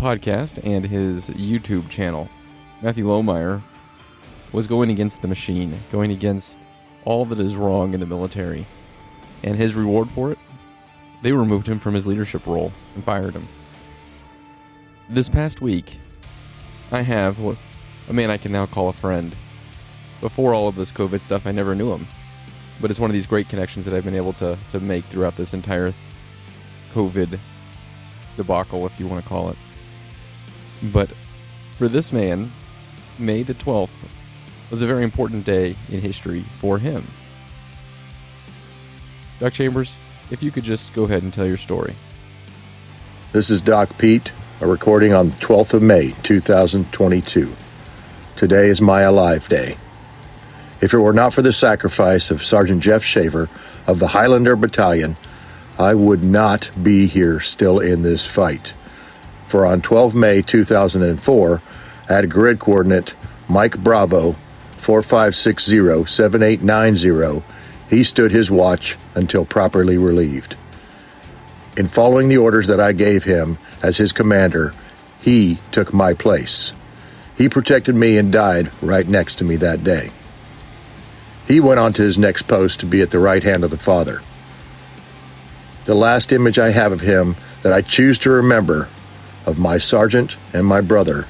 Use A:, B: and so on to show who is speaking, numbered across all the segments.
A: podcast and his YouTube channel. Matthew Lohmeier was going against the machine, going against all that is wrong in the military. And his reward for it? They removed him from his leadership role and fired him. This past week, I have a man I can now call a friend. Before all of this COVID stuff, I never knew him. But it's one of these great connections that I've been able to, to make throughout this entire COVID debacle, if you want to call it. But for this man, May the 12th was a very important day in history for him. Doc Chambers, if you could just go ahead and tell your story.
B: This is Doc Pete, a recording on the 12th of May, 2022. Today is my Alive Day. If it were not for the sacrifice of Sergeant Jeff Shaver of the Highlander Battalion, I would not be here still in this fight. For on 12 May 2004, at grid coordinate Mike Bravo 4560 7890, he stood his watch until properly relieved. In following the orders that I gave him as his commander, he took my place. He protected me and died right next to me that day. He went on to his next post to be at the right hand of the Father. The last image I have of him that I choose to remember of my sergeant and my brother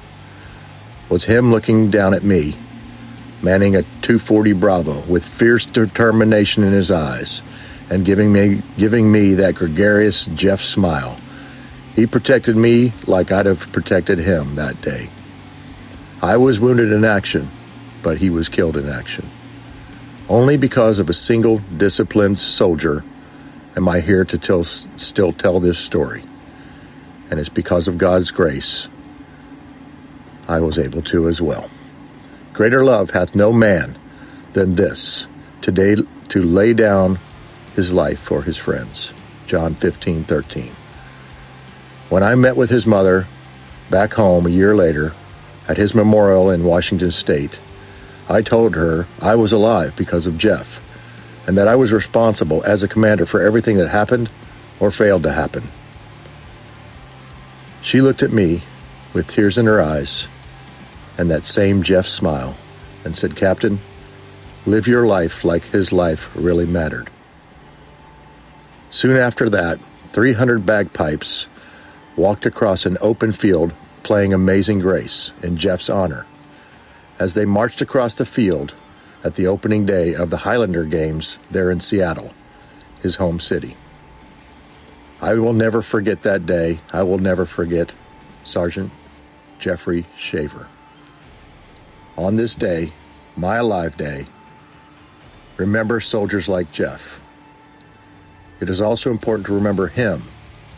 B: was him looking down at me, manning a 240 Bravo with fierce determination in his eyes and giving me giving me that gregarious Jeff smile. He protected me like I'd have protected him that day. I was wounded in action, but he was killed in action. Only because of a single disciplined soldier am I here to tell, still tell this story. And it's because of God's grace I was able to as well. Greater love hath no man than this, today to lay down his life for his friends. John 15, 13. When I met with his mother back home a year later at his memorial in Washington State, I told her I was alive because of Jeff and that I was responsible as a commander for everything that happened or failed to happen. She looked at me with tears in her eyes and that same Jeff smile and said, Captain, live your life like his life really mattered. Soon after that, 300 bagpipes walked across an open field playing Amazing Grace in Jeff's honor. As they marched across the field at the opening day of the Highlander Games there in Seattle, his home city. I will never forget that day. I will never forget Sergeant Jeffrey Shaver. On this day, my Alive Day, remember soldiers like Jeff. It is also important to remember him,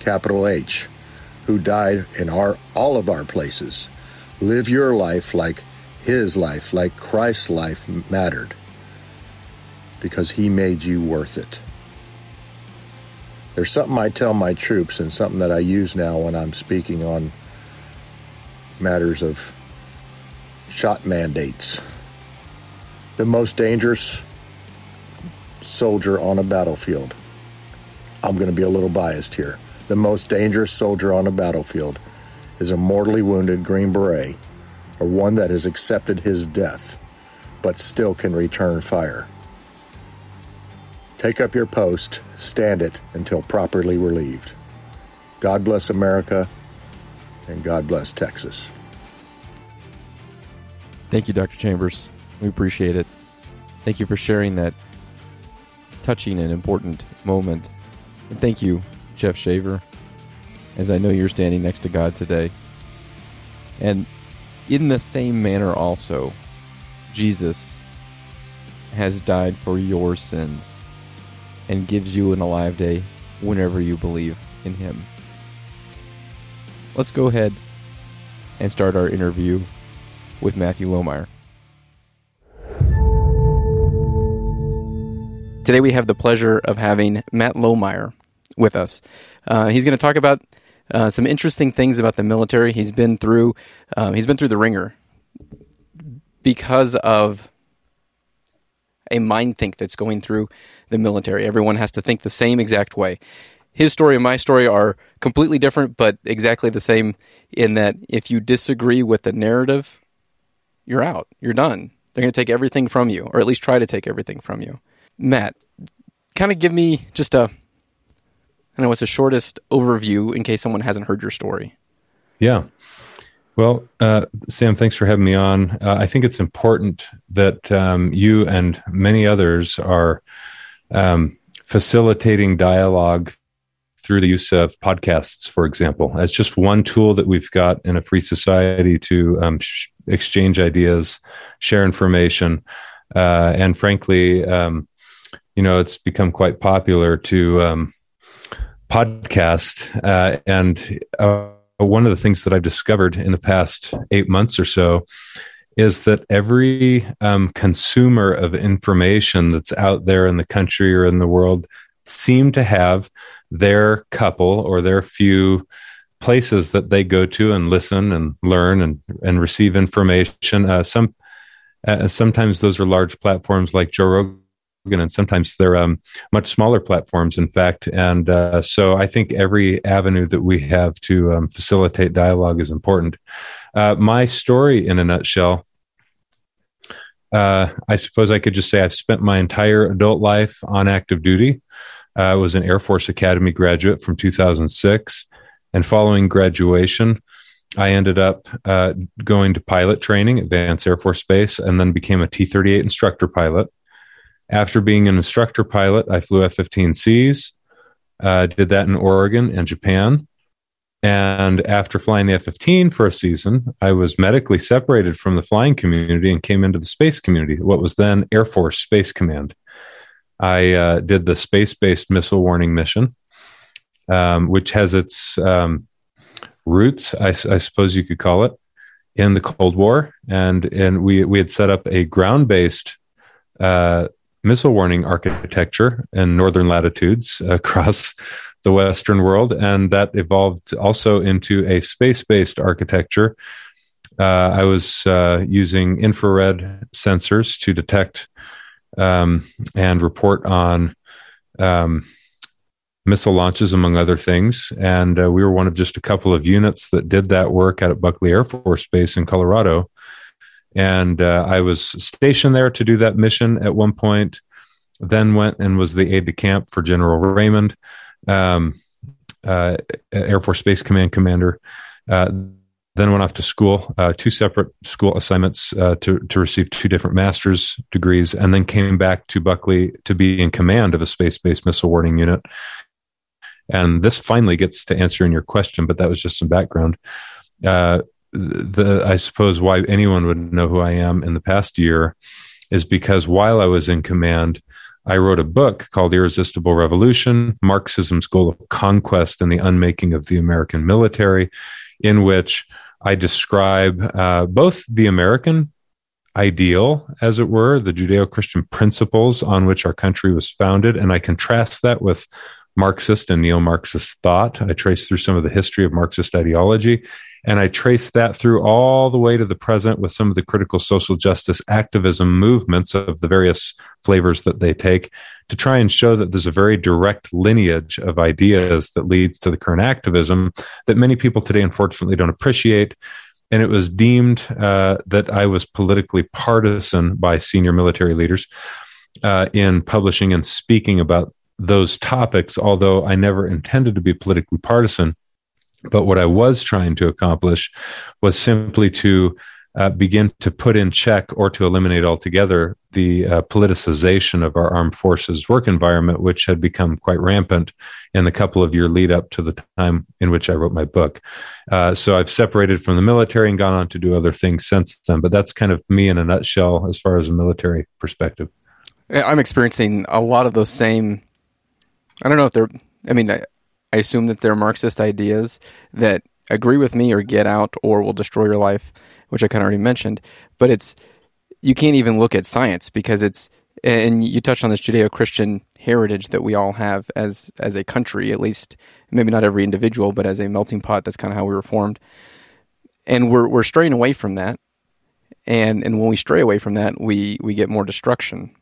B: capital H, who died in our all of our places. Live your life like his life, like Christ's life mattered because he made you worth it. There's something I tell my troops and something that I use now when I'm speaking on matters of shot mandates. The most dangerous soldier on a battlefield. I'm going to be a little biased here. The most dangerous soldier on a battlefield is a mortally wounded Green Beret or one that has accepted his death but still can return fire. Take up your post, stand it until properly relieved. God bless America, and God bless Texas.
A: Thank you, Dr. Chambers. We appreciate it. Thank you for sharing that touching and important moment. And thank you, Jeff Shaver, as I know you're standing next to God today. And in the same manner, also, Jesus has died for your sins and gives you an alive day whenever you believe in him.
C: let's go ahead and start our interview with Matthew Lohmeier. Today we have the pleasure of having Matt Lohmeier with us. Uh, he's going to talk about uh, some interesting things about the military. He's been through um, he's been through the ringer because of a mind think that's going through the military. Everyone has to think the same exact way. His story and my story are completely different, but exactly the same in that if you disagree with the narrative, you're out. You're done. They're going to take everything from you, or at least try to take everything from you. Matt, kind of give me just a, I know it's the shortest overview in case someone hasn't heard your story.
D: Yeah. Well, uh, Sam, thanks for having me on. Uh, I think it's important that um, you and many others are um, facilitating dialogue through the use of podcasts, for example, as just one tool that we've got in a free society to um, sh- exchange ideas, share information, uh, and frankly, um, you know, it's become quite popular to um, podcast. Uh, and uh, one of the things that I've discovered in the past eight months or so is that every um, consumer of information that's out there in the country or in the world seem to have their couple or their few places that they go to and listen and learn and, and receive information. Uh, some uh, sometimes those are large platforms like Joe Rogan and sometimes they're um, much smaller platforms, in fact. And uh, so I think every avenue that we have to um, facilitate dialogue is important. Uh, my story, in a nutshell, uh, I suppose I could just say I've spent my entire adult life on active duty. I was an Air Force Academy graduate from 2006. And following graduation, I ended up uh, going to pilot training at Vance Air Force Base and then became a T 38 instructor pilot. After being an instructor pilot, I flew F 15Cs, uh, did that in Oregon and Japan. And after flying the F 15 for a season, I was medically separated from the flying community and came into the space community, what was then Air Force Space Command. I uh, did the space based missile warning mission, um, which has its um, roots, I, I, suppose you could call it, in the Cold War. And, and we, we had set up a ground based uh, missile warning architecture in northern latitudes across the Western world. And that evolved also into a space based architecture. Uh, I was uh, using infrared sensors to detect um, and report on um, missile launches, among other things. And uh, we were one of just a couple of units that did that work out at Buckley Air Force Base in Colorado. And uh, I was stationed there to do that mission at one point, then went and was the aide de camp for General Raymond, um, uh, Air Force Space Command commander. Uh, then went off to school, uh, two separate school assignments uh, to, to receive two different master's degrees, and then came back to Buckley to be in command of a space based missile warning unit. And this finally gets to answering your question, but that was just some background. Uh, the I suppose why anyone would know who I am in the past year is because while I was in command, I wrote a book called Irresistible Revolution Marxism's Goal of Conquest and the Unmaking of the American Military, in which I describe uh, both the American ideal, as it were, the Judeo Christian principles on which our country was founded, and I contrast that with Marxist and neo Marxist thought. I trace through some of the history of Marxist ideology and I trace that through all the way to the present with some of the critical social justice activism movements of the various flavors that they take to try and show that there's a very direct lineage of ideas that leads to the current activism that many people today unfortunately don't appreciate. And it was deemed uh, that I was politically partisan by senior military leaders uh, in publishing and speaking about those topics, although I never intended to be politically partisan. But what I was trying to accomplish was simply to uh, begin to put in check or to eliminate altogether the uh, politicization of our armed forces work environment, which had become quite rampant in the couple of year lead up to the time in which I wrote my book. Uh, so I've separated from the military and gone on to do other things since then. But that's kind of me in a nutshell as far as a military perspective.
C: I'm experiencing a lot of those same. I don't know if they're. I mean, I, I assume that they're Marxist ideas that
A: agree with me or get out or will destroy your life, which I kind of already mentioned. But it's you can't even look at science because it's and you touched on this Judeo-Christian heritage that we all have as as a country, at least maybe not every individual, but as a melting pot. That's kind of how we were formed, and we're we're straying away from that. And and when we stray away from that, we we get more destruction.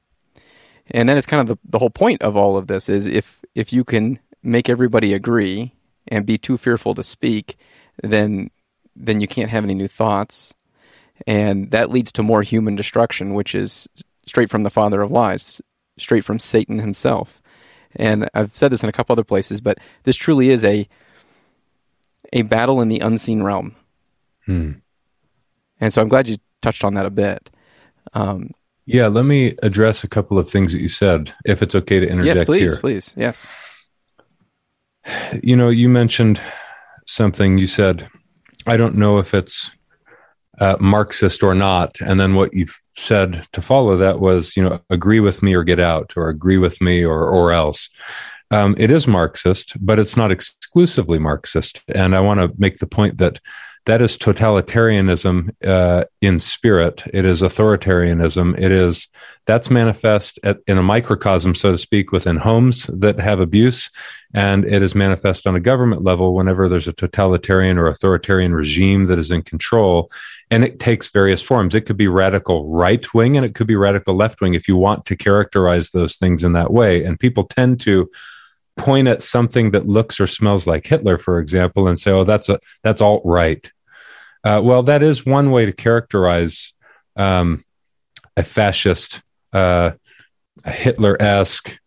A: And that is kind of the, the whole point of all of this is if if you can make everybody agree and be too fearful to speak, then then you can't have any new thoughts, and that leads to more human destruction, which is straight from the father of lies, straight from Satan himself. And I've said this in a couple other places, but this truly is a a battle in the unseen realm. Hmm. And so I'm glad you touched on that a bit. Um,
D: yeah, let me address a couple of things that you said, if it's okay to interject
A: yes, please,
D: here.
A: please, yes.
D: You know, you mentioned something. You said, "I don't know if it's uh, Marxist or not," and then what you said to follow that was, you know, agree with me or get out, or agree with me or or else. Um, it is Marxist, but it's not exclusively Marxist, and I want to make the point that that is totalitarianism uh, in spirit. It is authoritarianism. It is that's manifest at, in a microcosm, so to speak, within homes that have abuse, and it is manifest on a government level whenever there's a totalitarian or authoritarian regime that is in control. And it takes various forms. It could be radical right wing and it could be radical left wing if you want to characterize those things in that way. And people tend to point at something that looks or smells like Hitler, for example, and say, "Oh, that's a that's alt right." Uh, well, that is one way to characterize um, a fascist, uh, a Hitler esque,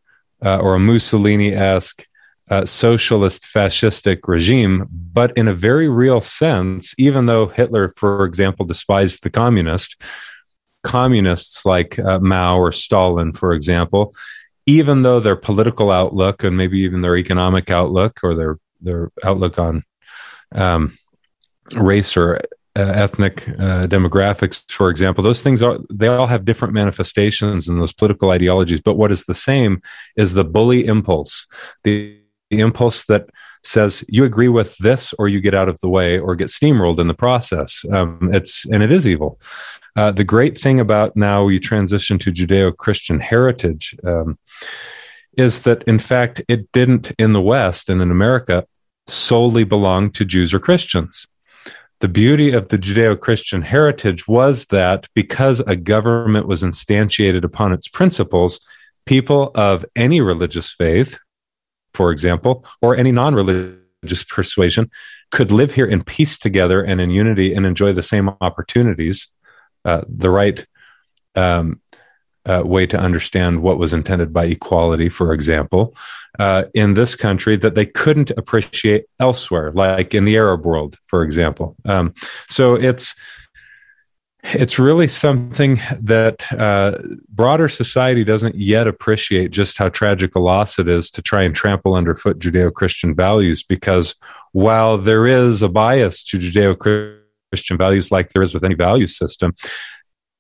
D: uh, or a Mussolini esque uh, socialist fascistic regime. But in a very real sense, even though Hitler, for example, despised the communist, communists like uh, Mao or Stalin, for example, even though their political outlook and maybe even their economic outlook or their their outlook on um, race or uh, ethnic uh, demographics, for example, those things are they all have different manifestations in those political ideologies. But what is the same is the bully impulse, the, the impulse that says you agree with this or you get out of the way or get steamrolled in the process. Um, it's and it is evil. Uh, the great thing about now you transition to Judeo Christian heritage um, is that, in fact, it didn't in the West and in America solely belong to Jews or Christians. The beauty of the Judeo Christian heritage was that because a government was instantiated upon its principles, people of any religious faith, for example, or any non religious persuasion, could live here in peace together and in unity and enjoy the same opportunities uh, the right um, uh, way to understand what was intended by equality, for example, uh, in this country that they couldn't appreciate elsewhere, like in the Arab world, for example. Um, so it's it's really something that uh, broader society doesn't yet appreciate just how tragic a loss it is to try and trample underfoot Judeo-Christian values. Because while there is a bias to Judeo-Christian Christian values like there is with any value system.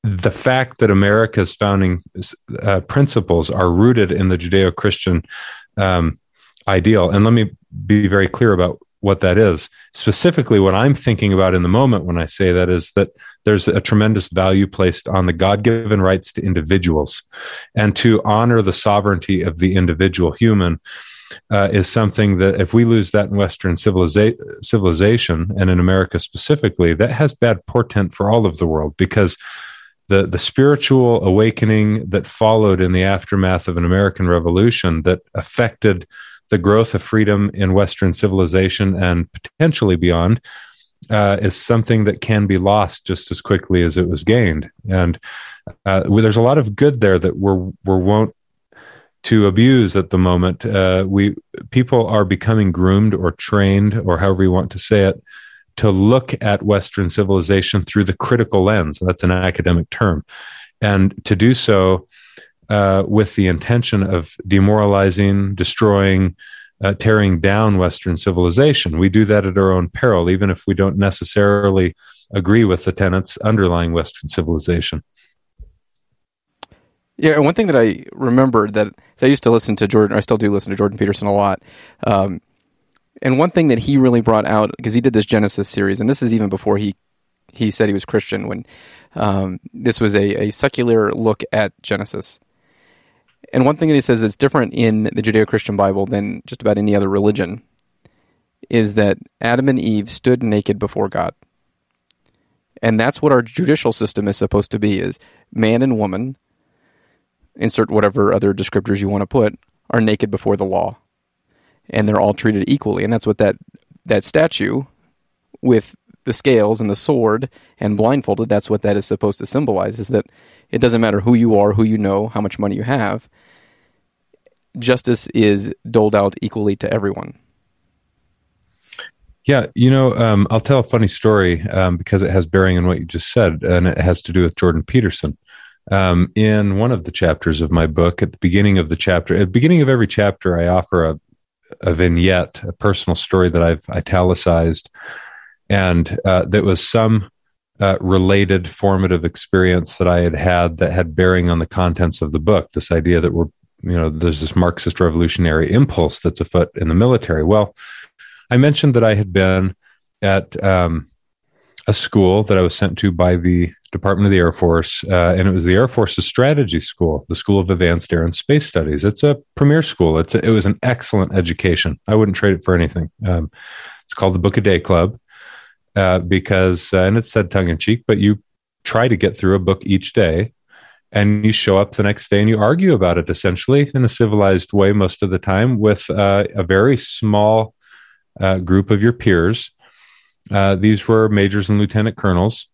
D: The fact that America's founding uh, principles are rooted in the Judeo Christian um, ideal. And let me be very clear about what that is. Specifically, what I'm thinking about in the moment when I say that is that there's a tremendous value placed on the God given rights to individuals and to honor the sovereignty of the individual human uh, is something that if we lose that in Western civiliza- civilization and in America specifically, that has bad portent for all of the world because the the spiritual awakening that followed in the aftermath of an American Revolution that affected the growth of freedom in Western civilization and potentially beyond uh, is something that can be lost just as quickly as it was gained. And uh, there's a lot of good there that we're we won't to abuse at the moment. Uh, we people are becoming groomed or trained, or however you want to say it, to look at Western civilization through the critical lens. That's an academic term, and to do so uh, with the intention of demoralizing, destroying. Uh, tearing down Western civilization. We do that at our own peril, even if we don't necessarily agree with the tenets underlying Western civilization.
A: Yeah, one thing that I remember that I used to listen to Jordan, I still do listen to Jordan Peterson a lot. Um,
C: And one thing that he really brought out because he did this Genesis series, and this is even before he he said he was Christian. When um, this was a, a secular look at Genesis. And one thing that he says that's different in the Judeo Christian Bible than just about any other religion is that Adam and Eve stood naked before God. And that's what our judicial system is supposed to be is man and woman, insert whatever other descriptors you want to put, are naked before the law. And they're all treated equally. And that's what that that statue with the scales and the sword and blindfolded, that's what that is supposed to symbolize is that it doesn't matter who you are, who you know, how much money you have. Justice is doled out equally to everyone.
D: Yeah, you know, um, I'll tell a funny story um, because it has bearing on what you just said, and it has to do with Jordan Peterson. Um, in one of the chapters of my book, at the beginning of the chapter, at the beginning of every chapter, I offer a, a vignette, a personal story that I've italicized, and uh, that was some uh, related formative experience that I had had that had bearing on the contents of the book. This idea that we're, you know, there's this Marxist revolutionary impulse that's afoot in the military. Well I mentioned that I had been at um, a school that I was sent to by the Department of the Air Force, uh, and it was the Air Force's strategy school, the School of Advanced Air and Space Studies. It's a premier school. It's a, it was an excellent education. I wouldn't trade it for anything. Um, it's called the Book a Day Club uh, because, uh, and it's said tongue in cheek, but you try to get through a book each day and you show up the next day and you argue about it essentially in a civilized way most of the time with uh, a very small uh, group of your peers. Uh, these were majors and lieutenant colonels,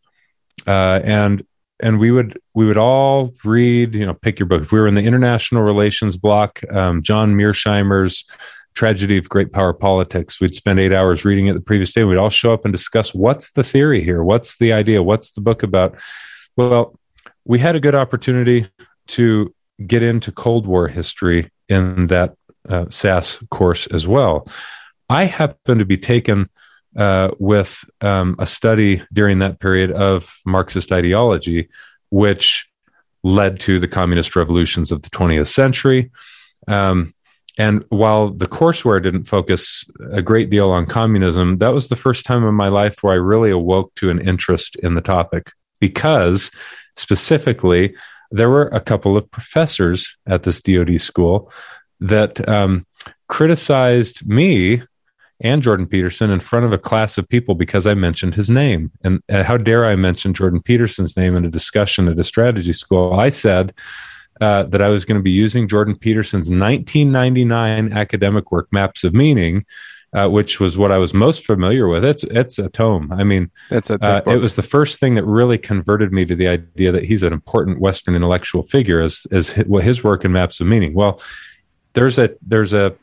D: uh, and and we would we would all read, you know, pick your book. If we were in the international relations block, um, John Mearsheimer's Tragedy of Great Power Politics, we'd spend eight hours reading it the previous day. We'd all show up and discuss what's the theory here, what's the idea, what's the book about. Well, we had a good opportunity to get into Cold War history in that uh, SAASS course as well. I happened to be taken uh, with um, a study during that period of Marxist ideology, which led to the communist revolutions of the 20th century. Um, and while the courseware didn't focus a great deal on communism, that was the first time in my life where I really awoke to an interest in the topic because specifically, there were a couple of professors at this DoD school that um, criticized me and Jordan Peterson in front of a class of people because I mentioned his name. And uh, how dare I mention Jordan Peterson's name in a discussion at a strategy school? I said uh, that I was going to be using Jordan Peterson's 1999 academic work, Maps of Meaning. Uh, which was what I was most familiar with. It's it's a tome. I mean, it's a uh, it was the first thing that really converted me to the idea that he's an important Western intellectual figure as as his, his work in Maps of Meaning. Well, there's a there's a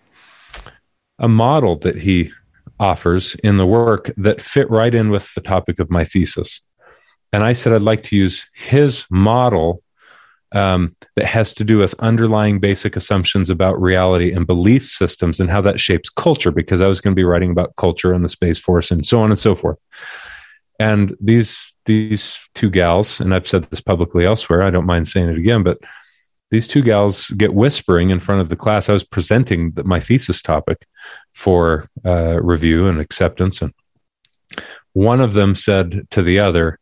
D: a model that he offers in the work that fit right in with the topic of my thesis. And I said I'd like to use his model um, that has to do with underlying basic assumptions about reality and belief systems and how that shapes culture, because I was going to be writing about culture and the Space Force and so on and so forth. And these these two gals, and I've said this publicly elsewhere, I don't mind saying it again, but these two gals get whispering in front of the class. I was presenting my thesis topic for uh, review and acceptance, and one of them said to the other,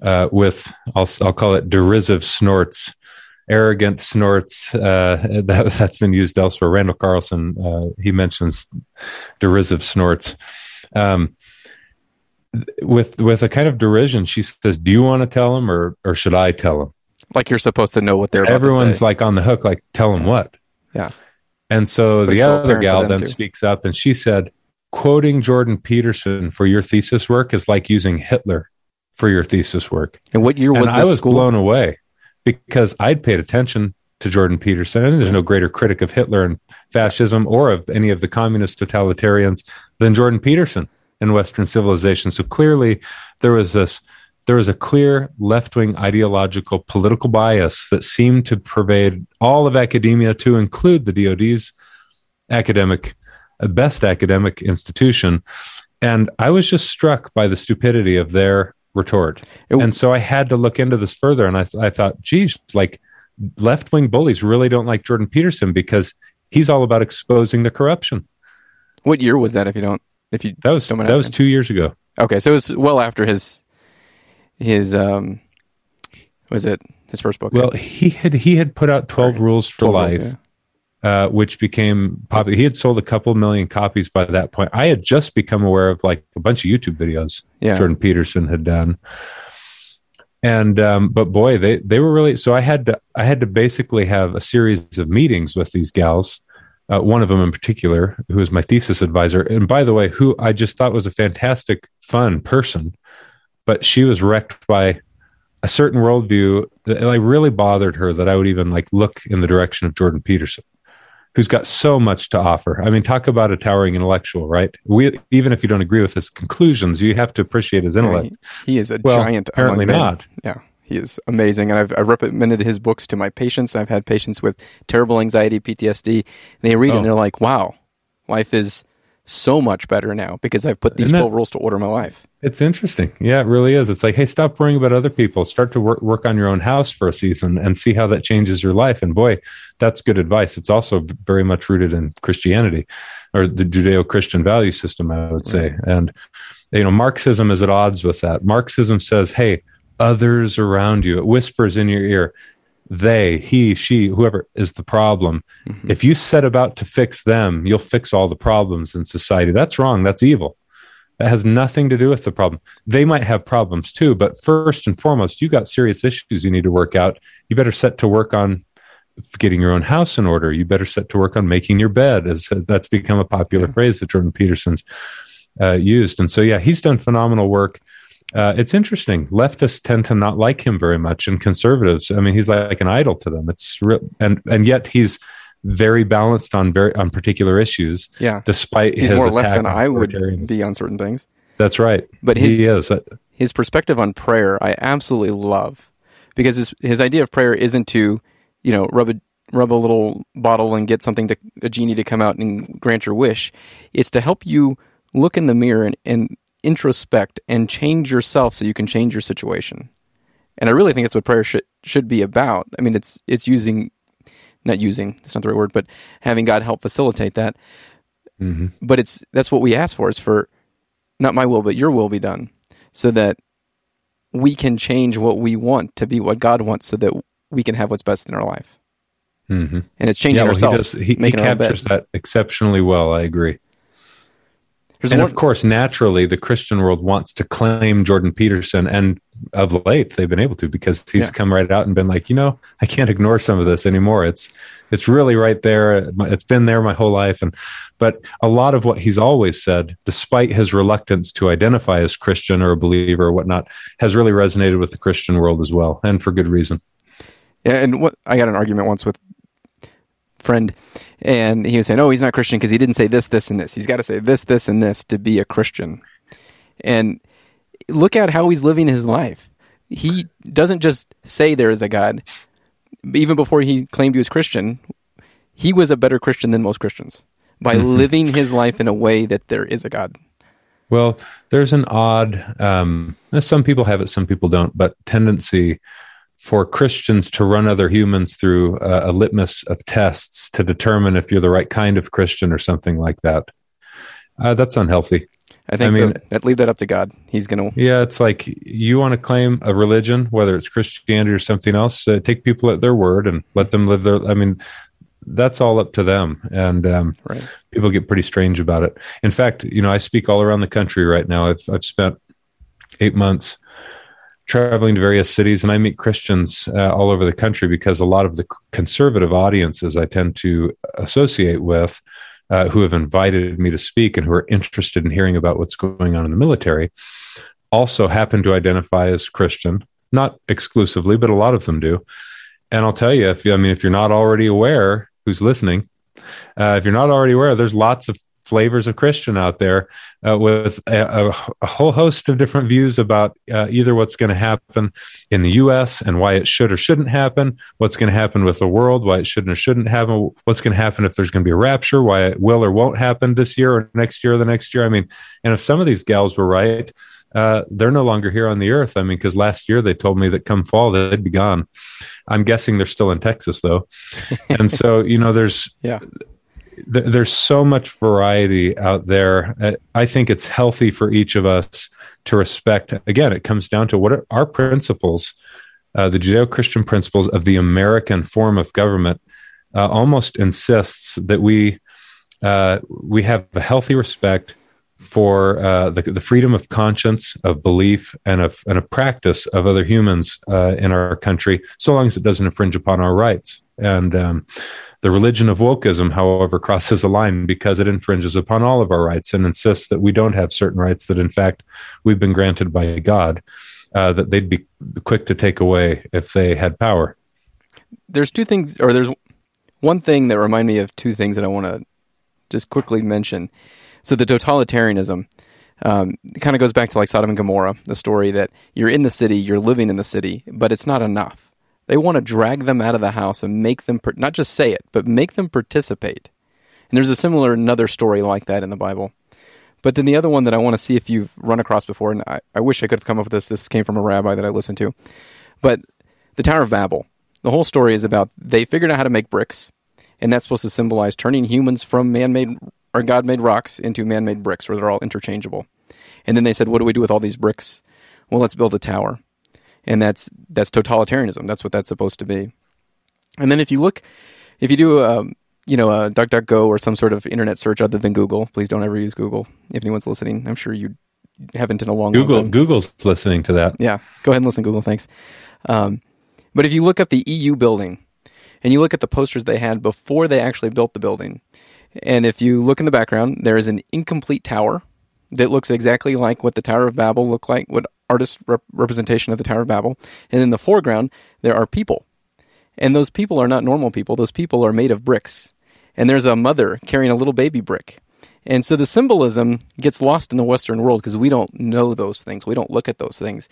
D: uh, with I'll, I'll call it derisive snorts, arrogant snorts. Uh, that, has been used elsewhere. Randall Carlson uh, he mentions derisive snorts. Um, with with a kind of derision, she says, "Do you want to tell him, or or should I tell him?"
C: Like you're supposed to know what they're.
D: Everyone's like on the hook. Like, tell them what.
C: Yeah.
D: And so but the other gal then too. speaks up, and she said, "Quoting Jordan Peterson for your thesis work is like using Hitler for your thesis work."
C: And what year was
D: and I was
C: school?
D: blown away because I'd paid attention to Jordan Peterson, and there's no greater critic of Hitler and fascism or of any of the communist totalitarians than Jordan Peterson in Western civilization. So clearly, there was this there was a clear left wing ideological political bias that seemed to pervade all of academia, to include the DoD's academic, uh, best academic institution. And I was just struck by the stupidity of their retort. It, and so I had to look into this further. And I, I thought, geez, like left wing bullies really don't like Jordan Peterson because he's all about exposing the corruption.
A: What year was that? If you don't, if you
D: that was
A: don't
D: that was two years ago.
A: okay, so it was well after his his um was it his first book?
D: Well, he had he had put out twelve rules for
A: 12 rules,
D: life, uh, which became popular. He had sold a couple million copies by that point. I had just become aware of like a bunch of YouTube videos
A: yeah.
D: Jordan Peterson had done. And um, but boy, they they were really so I had to I had to basically have a series of meetings with these gals. Uh, one of them in particular, who was my thesis advisor, and by the way, who I just thought was a fantastic, fun person, but she was wrecked by a certain worldview that like really bothered her that I would even like look in the direction of Jordan Peterson who's got so much to offer. I mean, talk about a towering intellectual, right? We even if you don't agree with his conclusions, you have to appreciate his intellect.
A: He is a
D: Well,
A: giant.
D: apparently not.
A: Yeah, he is amazing, and I've, I've recommended his books to my patients. I've had patients with terrible anxiety, PTSD, and they read it
D: Oh.
A: and they're like, "Wow, life is so much better now because I've put these
D: that-
A: twelve rules to order my life."
D: It's interesting. Yeah, it really is. It's like, hey, stop worrying about other people. Start to work work on your own house for a season and see how that changes your life. And boy, that's good advice. It's also very much rooted in Christianity or the Judeo-Christian value system, I would say. And you know, Marxism is at odds with that. Marxism says, hey, others around you, it whispers in your ear, they, he, she, whoever is the problem. If you set about to fix them, you'll fix all the problems in society. That's wrong. That's evil. That has nothing to do with the problem. They might have problems too, but first and foremost, you got serious issues you need to work out. You better set to work on getting your own house in order. You better set to work on making your bed, as that's become a popular phrase that Jordan Peterson's uh, used. And so, yeah, he's done phenomenal work. Uh, it's interesting. Leftists tend to not like him very much, and conservatives. I mean, he's like an idol to them. It's real, and and yet he's very balanced on very on particular issues.
A: Yeah,
D: Despite
A: he's
D: his
A: more left than I would be on certain things.
D: That's right.
A: But his-
D: he is.
A: His perspective on prayer I absolutely love because his his idea of prayer isn't to you know rub a rub a little bottle and get something to a genie to come out and grant your wish. It's to help you look in the mirror and, and introspect and change yourself so you can change your situation. And I really think that's what prayer should should be about. I mean, it's it's using not using that's not the right word, but having God help facilitate that.
D: mhm.
A: But it's that's what we ask for is for not my will but your will be done, so that we can change what we want to be what God wants, so that we can have what's best in our life.
D: Mhm.
A: And it's changing
D: Yeah, well,
A: ourselves,
D: he does. He, he
A: making our own bed.
D: captures that exceptionally well. I agree.
A: There's
D: and
A: one-
D: of course, naturally, the Christian world wants to claim Jordan Peterson, and of late they've been able to because he's
A: Yeah.
D: come right out and been like, you know, I can't ignore some of this anymore. It's it's really right there. It's been there my whole life, and but a lot of what he's always said, despite his reluctance to identify as Christian or a believer or whatnot, has really resonated with the Christian world as well, and for good reason.
A: Yeah, and what I got an argument once with friend, and he was saying, "Oh, he's not Christian because he didn't say this, this, and this. He's got to say this, this, and this to be a Christian." And look at how he's living his life. He doesn't just say there is a God. Even before he claimed he was Christian, he was a better Christian than most Christians by living his life in a way that there is a God.
D: Well, there's an odd, um, some people have it, some people don't, but tendency for Christians to run other humans through a, a litmus of tests to determine if you're the right kind of Christian or something like that. Uh, that's unhealthy.
A: I think
D: I mean-
A: that, leave that up to God. He's going to
D: Yeah, it's like you want to claim a religion, whether it's Christianity or something else, uh, take people at their word and let them live their. I mean, that's all up to them. And um,
A: right.
D: people get pretty strange about it. In fact, you know, I speak all around the country right now. I've I've spent eight months traveling to various cities, and I meet Christians uh, all over the country because a lot of the conservative audiences I tend to associate with, uh, who have invited me to speak and who are interested in hearing about what's going on in the military, also happen to identify as Christian. Not exclusively, but a lot of them do. And I'll tell you, if I mean, if you're not already aware, who's listening, uh, if you're not already aware, there's lots of flavors of Christian out there uh, with a, a, a whole host of different views about uh, either what's going to happen in the U.S. and why it should or shouldn't happen, what's going to happen with the world, why it shouldn't or shouldn't happen, what's going to happen if there's going to be a rapture, why it will or won't happen this year or next year or the next year. I mean, and if some of these gals were right, uh, they're no longer here on the earth. I mean, because last year they told me that come fall they'd be gone. I'm guessing they're still in Texas though, and so you know, there's
A: Yeah.
D: Th- there's so much variety out there. I think it's healthy for each of us to respect. Again, it comes down to what are our principles, uh, the Judeo Christian principles of the American form of government. Uh, almost insists that we uh, we have a healthy respect for uh, the, the freedom of conscience, of belief, and of and of practice of other humans uh, in our country, so long as it doesn't infringe upon our rights. And um, the religion of wokeism, however, crosses a line because it infringes upon all of our rights and insists that we don't have certain rights that, in fact, we've been granted by God, uh, that they'd be quick to take away if they had power.
A: There's two things, or there's one thing that remind me of two things that I want to just quickly mention. So the totalitarianism um, kind of goes back to like Sodom and Gomorrah, the story that you're in the city, you're living in the city, but it's not enough. They want to drag them out of the house and make them not just say it, but make them participate. And there's a similar another story like that in the Bible. But then the other one that I want to see if you've run across before, and I, I wish I could have come up with this. This came from a rabbi that I listened to. But the Tower of Babel. The whole story is about they figured out how to make bricks, and that's supposed to symbolize turning humans from man-made or God-made rocks into man-made bricks, where they're all interchangeable. And then they said, "What do we do with all these bricks? Well, let's build a tower." And that's that's totalitarianism. That's what that's supposed to be. And then if you look, if you do a um, you know a DuckDuckGo or some sort of internet search other than Google, please don't ever use Google. If anyone's listening, I'm sure you haven't in a long
D: Google.
A: Long
D: Google's listening to that.
A: Yeah, go ahead and listen, Google. Thanks. Um, but if you look up the EU building and you look at the posters they had before they actually built the building, and if you look in the background, there is an incomplete tower that looks exactly like what the Tower of Babel looked like, what artist rep- representation of the Tower of Babel. And in the foreground, there are people. And those people are not normal people. Those people are made of bricks. And there's a mother carrying a little baby brick. And so the symbolism gets lost in the Western world because we don't know those things. We don't look at those things.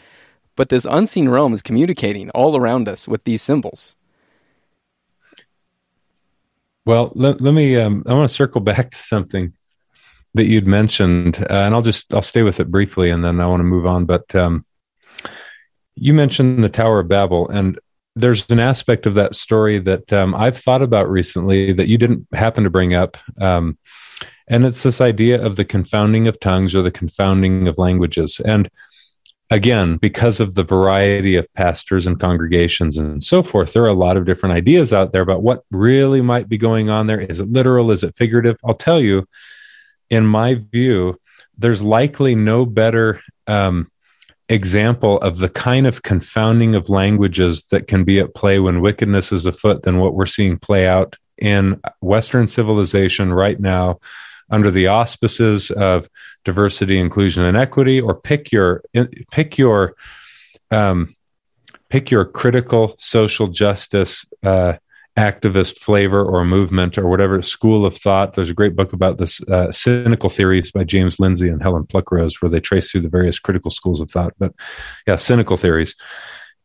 A: But this unseen realm is communicating all around us with these symbols.
D: Well, let, let me, um, I want to circle back to something that you'd mentioned, uh, and I'll just I'll stay with it briefly, and then I want to move on. But um, you mentioned the Tower of Babel, and there's an aspect of that story that um, I've thought about recently that you didn't happen to bring up, um, and it's this idea of the confounding of tongues or the confounding of languages, and again, because of the variety of pastors and congregations and so forth, there are a lot of different ideas out there about what really might be going on there. Is it literal? Is it figurative? I'll tell you in my view, there's likely no better um, example of the kind of confounding of languages that can be at play when wickedness is afoot than what we're seeing play out in Western civilization right now under the auspices of diversity, inclusion, and equity, or pick your pick your um, pick your critical social justice uh, activist flavor or movement or whatever school of thought. There's a great book about this, uh, Cynical Theories by James Lindsay and Helen Pluckrose, where they trace through the various critical schools of thought. But yeah, cynical theories.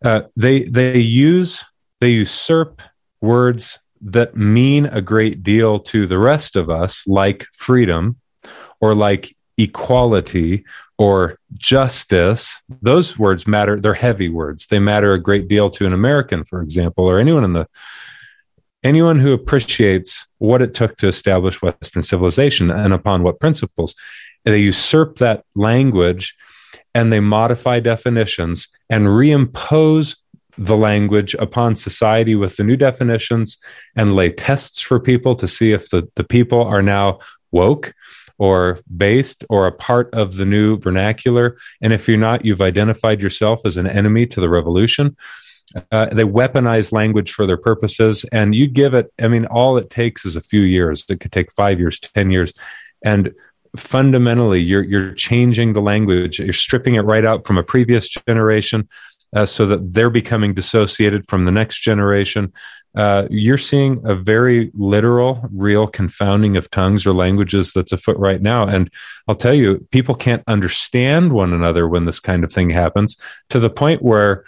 D: Uh, they they use they usurp words that mean a great deal to the rest of us, like freedom or like equality or justice. Those words matter. They're heavy words. They matter a great deal to an American, for example, or anyone in the anyone who appreciates what it took to establish Western civilization and upon what principles, they usurp that language and they modify definitions and reimpose the language upon society with the new definitions and lay tests for people to see if the, the people are now woke or based or a part of the new vernacular. And if you're not, you've identified yourself as an enemy to the revolution. Uh, they weaponize language for their purposes, and you give it. I mean, all it takes is a few years. It could take five years, ten years, and fundamentally, you're you're changing the language. You're stripping it right out from a previous generation, uh, so that they're becoming dissociated from the next generation. Uh, you're seeing a very literal, real confounding of tongues or languages that's afoot right now. And I'll tell you, people can't understand one another when this kind of thing happens to the point where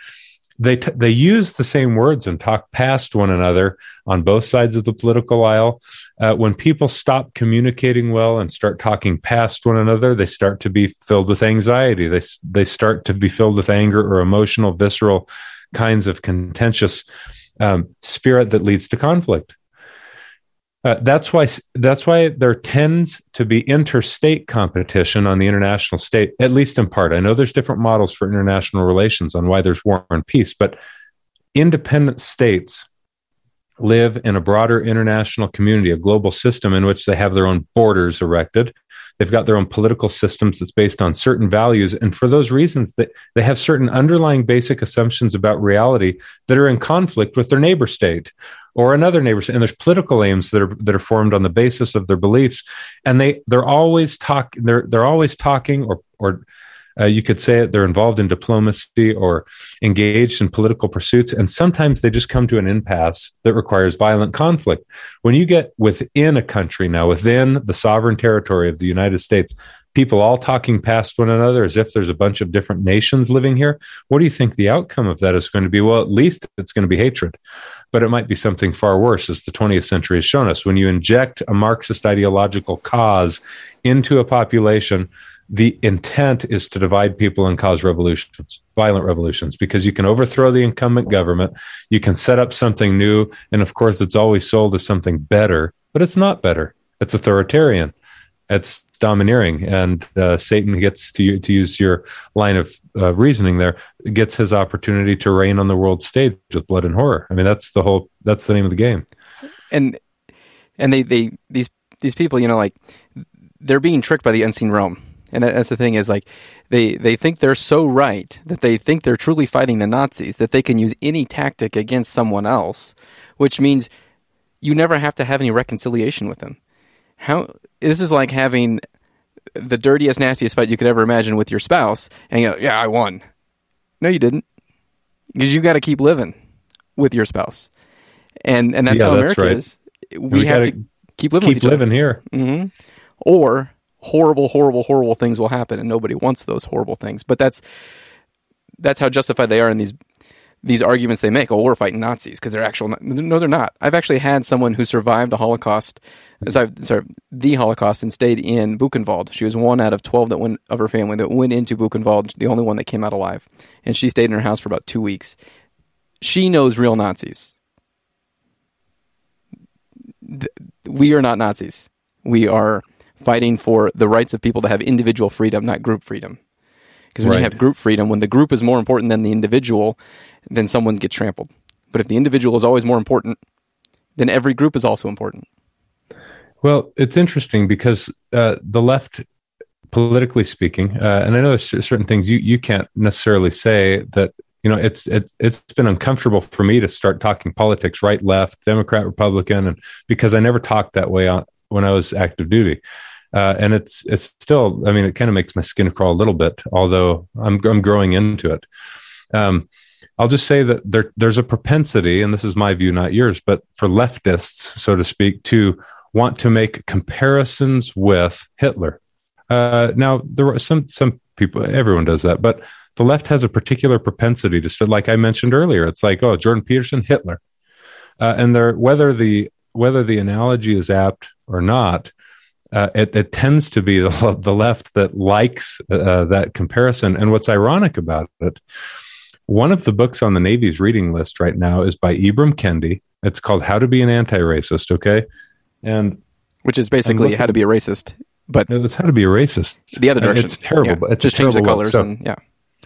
D: they t- they use the same words and talk past one another on both sides of the political aisle. Uh, when people stop communicating well and start talking past one another, they start to be filled with anxiety. They they start to be filled with anger or emotional, visceral kinds of contentious um, spirit that leads to conflict. Uh, that's why that's why there tends to be interstate competition on the international state, at least in part. I know there's different models for international relations on why there's war and peace, but independent states live in a broader international community, a global system in which they have their own borders erected. They've got their own political systems that's based on certain values. And for those reasons, they, they have certain underlying basic assumptions about reality that are in conflict with their neighbor state or another neighbor. And there's political aims that are that are formed on the basis of their beliefs. And they they're always talk they're they're always talking or or uh, you could say it, they're involved in diplomacy or engaged in political pursuits. And sometimes they just come to an impasse that requires violent conflict. When you get within a country now, within the sovereign territory of the United States, people all talking past one another as if there's a bunch of different nations living here. What do you think the outcome of that is going to be? Well, at least it's going to be hatred, but it might be something far worse, as the 20th century has shown us. When you inject a Marxist ideological cause into a population, the intent is to divide people and cause revolutions, violent revolutions, because you can overthrow the incumbent government, you can set up something new, and of course, it's always sold as something better, but it's not better. It's authoritarian, it's domineering, and uh, Satan gets to to use your line of uh, reasoning there, gets his opportunity to reign on the world stage with blood and horror. I mean, that's the whole that's the name of the game.
A: And and they they these these people, you know, like they're being tricked by the unseen realm and that's the thing is like they they think they're so right that they think they're truly fighting the Nazis that they can use any tactic against someone else, which means you never have to have any reconciliation with them. How this is like having the dirtiest, nastiest fight you could ever imagine with your spouse, and you go, "Yeah, I won." No, you didn't, because you got to keep living with your spouse, and and that's yeah, how America right. is. We, we have to keep living.
D: Keep living other. here,
A: mm-hmm. or horrible, horrible, horrible things will happen, and nobody wants those horrible things. But that's that's how justified they are in these these arguments they make. Oh, we're fighting Nazis because they're actual. No, they're not. I've actually had someone who survived the Holocaust, sorry, sorry, the Holocaust, and stayed in Buchenwald. She was one out of twelve that went of her family that went into Buchenwald, the only one that came out alive, and she stayed in her house for about two weeks. She knows real Nazis. We are not Nazis. We are fighting for the rights of people to have individual freedom, not group freedom. Because when right. you have group freedom, when the group is more important than the individual, then someone gets trampled. But if the individual is always more important, then every group is also important.
D: Well, it's interesting because uh, the left, politically speaking, uh, and I know there's certain things you, you can't necessarily say that you know it's it, it's been uncomfortable for me to start talking politics right left democrat republican and because i never talked that way on, when i was active duty uh, and it's it's still i mean it kind of makes my skin crawl a little bit although i'm i'm growing into it um, i'll just say that there there's a propensity and this is my view not yours but for leftists so to speak to want to make comparisons with hitler. Uh, now there are some some people everyone does that but the left has a particular propensity to like i mentioned earlier. It's like oh jordan peterson hitler. Uh, and there whether the whether the analogy is apt or not uh, it, it, tends to be the, the left that likes uh, that comparison. And what's ironic about it, one of the books on the Navy's reading list right now is by Ibram Kendi. It's called How to Be an Anti-Racist. Okay, and
A: which is basically how to be a racist, but
D: it's how to be a racist.
A: The other direction.
D: It's terrible.
A: Yeah.
D: But it's
A: just change the colors so, and yeah.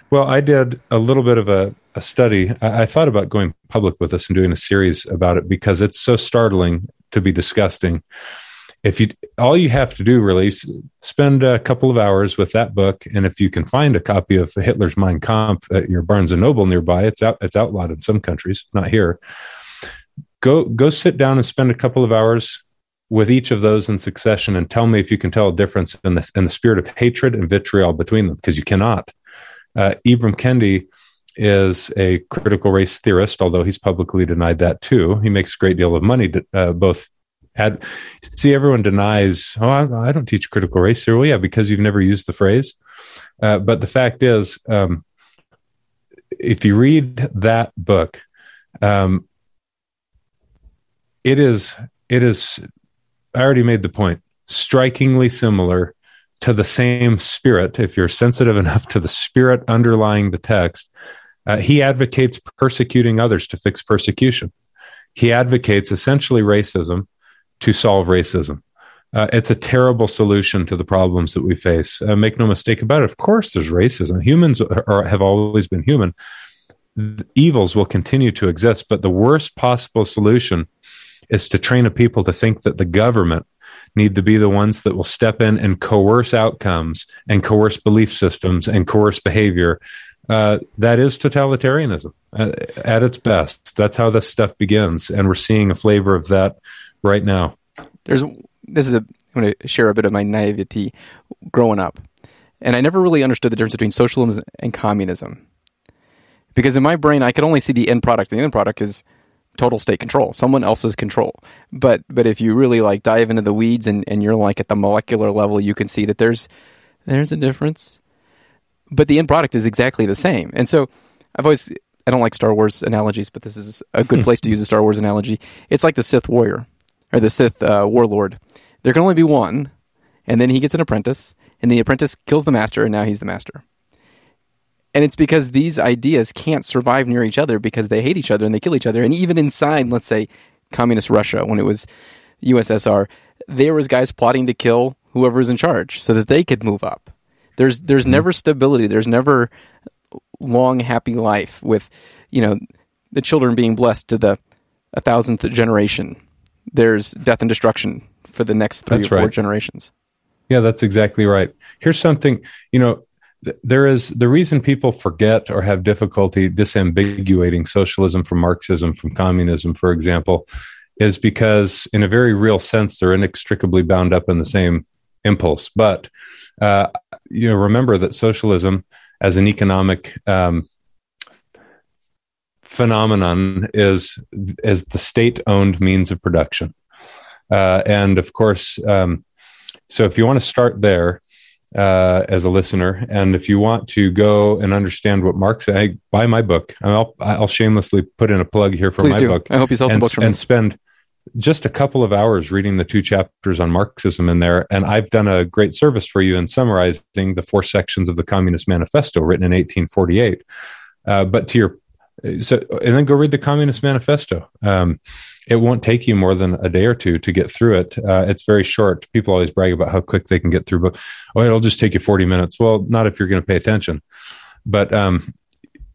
D: Well, I did a little bit of a, a study. I, I thought about going public with this and doing a series about it because it's so startling to be disgusting if you all you have to do really is spend a couple of hours with that book and if you can find a copy of hitler's mein kampf at your barnes and noble nearby it's out it's outlawed in some countries not here go go sit down and spend a couple of hours with each of those in succession and tell me if you can tell a difference in the, in the spirit of hatred and vitriol between them because you cannot uh, ibram kendi is a critical race theorist, although he's publicly denied that too. He makes a great deal of money, uh, both see everyone denies oh I, I, don't teach critical race theory well yeah because you've never used the phrase. Uh, but the fact is um, if you read that book um, it is it is i already made the point strikingly similar to the same spirit. If you're sensitive enough to the spirit underlying the text uh, he advocates persecuting others to fix persecution. He advocates essentially racism to solve racism. Uh, it's a terrible solution to the problems that we face. Uh, make no mistake about it. Of course, there's racism. Humans are, have always been human. Evils will continue to exist, but the worst possible solution is to train a people to think that the government need to be the ones that will step in and coerce outcomes and coerce belief systems and coerce behavior. Uh, that is totalitarianism at, uh, at its best. That's how this stuff begins, and we're seeing a flavor of that right now.
A: There's this is a I'm going to share a bit of my naivety growing up, and I never really understood the difference between socialism and communism, because in my brain I could only see the end product. The end product is total state control, someone else's control. But but if you really like dive into the weeds and, and you're like at the molecular level, you can see that there's there's a difference. But the end product is exactly the same. And so I've always I don't like Star Wars analogies, but this is a good place to use a Star Wars analogy. It's like the Sith warrior or the Sith uh, warlord. There can only be one, and then he gets an apprentice, and the apprentice kills the master, and now he's the master. And it's because these ideas can't survive near each other because they hate each other and they kill each other. And even inside, let's say, communist Russia, when it was USSR, there was guys plotting to kill whoever's in charge so that they could move up. There's there's mm-hmm. never stability. There's never long happy life with, you know, the children being blessed to the a thousandth generation. There's death and destruction for the next three that's or four generations.
D: Yeah, that's exactly right. Here's something, you know, there is the reason people forget or have difficulty disambiguating socialism from Marxism from communism, for example, is because in a very real sense they're inextricably bound up in the same impulse. But uh, you know, remember that socialism as an economic um, phenomenon is is the state-owned means of production, uh, and of course, um, so if you want to start there uh, as a listener. And if you want to go and understand what Marx, I buy my book. I'll, I'll shamelessly put in a plug here for
A: Please
D: my
A: do.
D: book.
A: I hope you sell some
D: and,
A: books from
D: and spend just a couple of hours reading the two chapters on Marxism in there. And I've done a great service for you in summarizing the four sections of the Communist Manifesto written in 1848. Uh, but to your so, and then go read the Communist Manifesto. Um, it won't take you more than a day or two to get through it. Uh, it's very short. People always brag about how quick they can get through, but oh, it'll just take you 40 minutes. Well, not if you're going to pay attention. But um,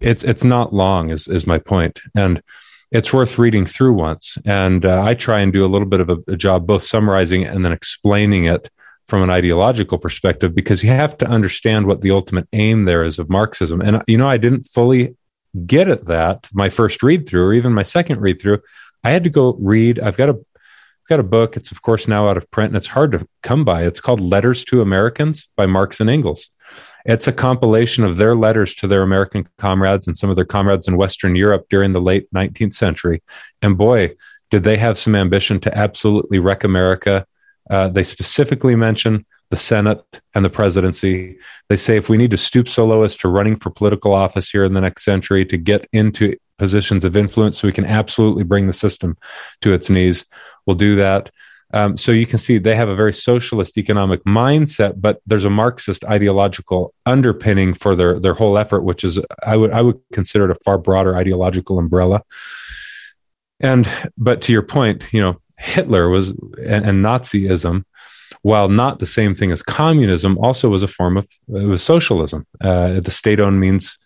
D: it's it's not long, is is my point, and it's worth reading through once. And uh, I try and do a little bit of a, a job, both summarizing and then explaining it from an ideological perspective, because you have to understand what the ultimate aim there is of Marxism. And you know, I didn't fully get at that my first read through, or even my second read through I had to go read. I've got a I've got a book. It's of course now out of print and it's hard to come by. It's called Letters to Americans by Marx and Engels. It's a compilation of their letters to their American comrades and some of their comrades in Western Europe during the late 19th century. And boy, did they have some ambition to absolutely wreck America. Uh, they specifically mention the Senate and the presidency. They say if we need to stoop so low as to running for political office here in the next century to get into positions of influence so we can absolutely bring the system to its knees. We'll do that. Um, so you can see they have a very socialist economic mindset, but there's a Marxist ideological underpinning for their their whole effort, which is I would I would consider it a far broader ideological umbrella. And but to your point, you know, Hitler was and, and Nazism, while not the same thing as communism, also was a form of it was socialism. Uh, the state-owned means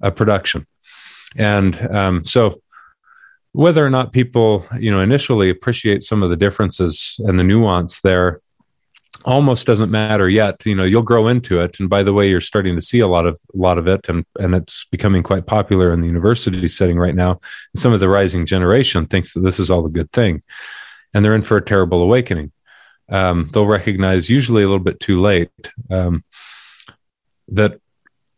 D: of production. And um, so, whether or not people, you know, initially appreciate some of the differences and the nuance there, almost doesn't matter yet. You know, you'll grow into it, and by the way, you're starting to see a lot of a lot of it, and and it's becoming quite popular in the university setting right now. And some of the rising generation thinks that this is all a good thing, and they're in for a terrible awakening. Um, they'll recognize, usually a little bit too late, um, that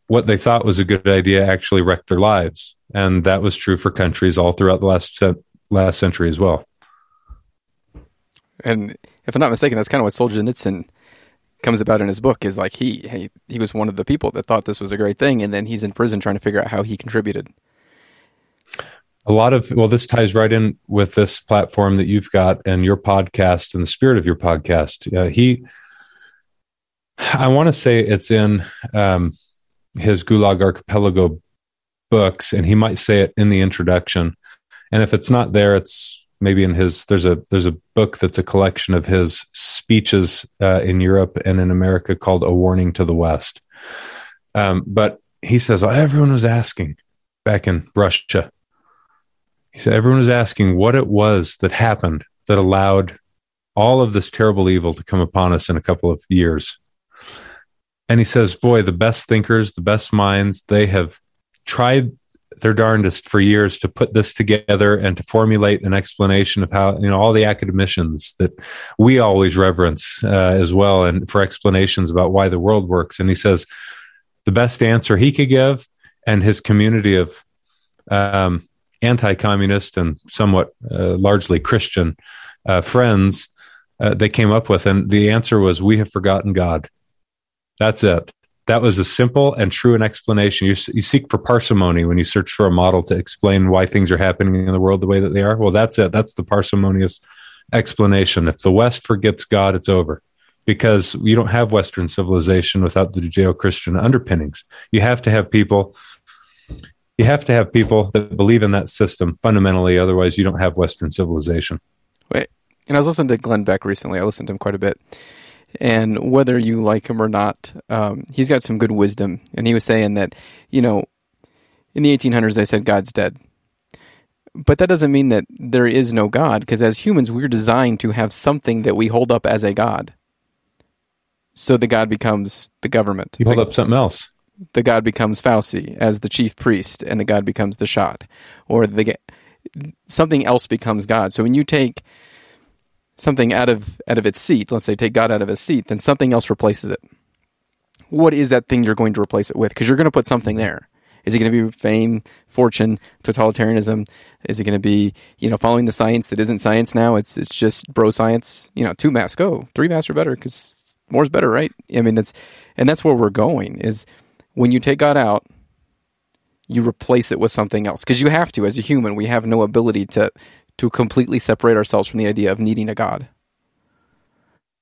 D: what they thought was a good idea actually wrecked their lives and that was true for countries all throughout the last last century as well.
A: And if I'm not mistaken, that's kind of what Solzhenitsyn comes about in his book. Is like he, he he was one of the people that thought this was a great thing, and then he's in prison trying to figure out how he contributed.
D: A lot of well, this ties right in with this platform that you've got and your podcast and the spirit of your podcast. Uh, he, I want to say it's in um, his Gulag Archipelago books and he might say it in the introduction and if it's not there it's maybe in his there's a there's a book that's a collection of his speeches uh, in Europe and in America called A Warning to the West. Um, but he says everyone was asking back in Russia. He said everyone was asking what it was that happened that allowed all of this terrible evil to come upon us in a couple of years. And he says, Boy, the best thinkers, the best minds, they have tried their darndest for years to put this together and to formulate an explanation of how, you know, all the academicians that we always reverence uh, as well, and for explanations about why the world works. And he says, the best answer he could give and his community of um, anti communist and somewhat uh, largely Christian uh, friends uh, they came up with. And the answer was, We have forgotten God. That's it. That was a simple and true an explanation. You, you seek for parsimony when you search for a model to explain why things are happening in the world the way that they are. Well, that's it. That's the parsimonious explanation. If the West forgets God, it's over because you don't have Western civilization without the Judeo Christian underpinnings. You have to have people. You have to have people that believe in that system fundamentally. Otherwise, you don't have Western civilization.
A: Wait, and I was listening to Glenn Beck recently. I listened to him quite a bit, and whether you like him or not, um, he's got some good wisdom. And he was saying that, you know, in the 1800s, they said God's dead. But that doesn't mean that there is no God, because as humans, we're designed to have something that we hold up as a God. So the God becomes the government.
D: You hold
A: the,
D: up something else.
A: The God becomes Fauci as the chief priest, and the God becomes the shot, or the something else becomes God. So when you take something out of out of its seat, let's say take God out of his seat, then something else replaces it. What is that thing you're going to replace it with? Because you're going to put something there. Is it going to be fame, fortune, totalitarianism? Is it going to be you know following the science that isn't science now? It's it's just bro science. You know, two masks go, three masks are better because more's better, right? I mean that's and that's where we're going. Is when you take God out, you replace it with something else because you have to. As a human, we have no ability to to completely separate ourselves from the idea of needing a God.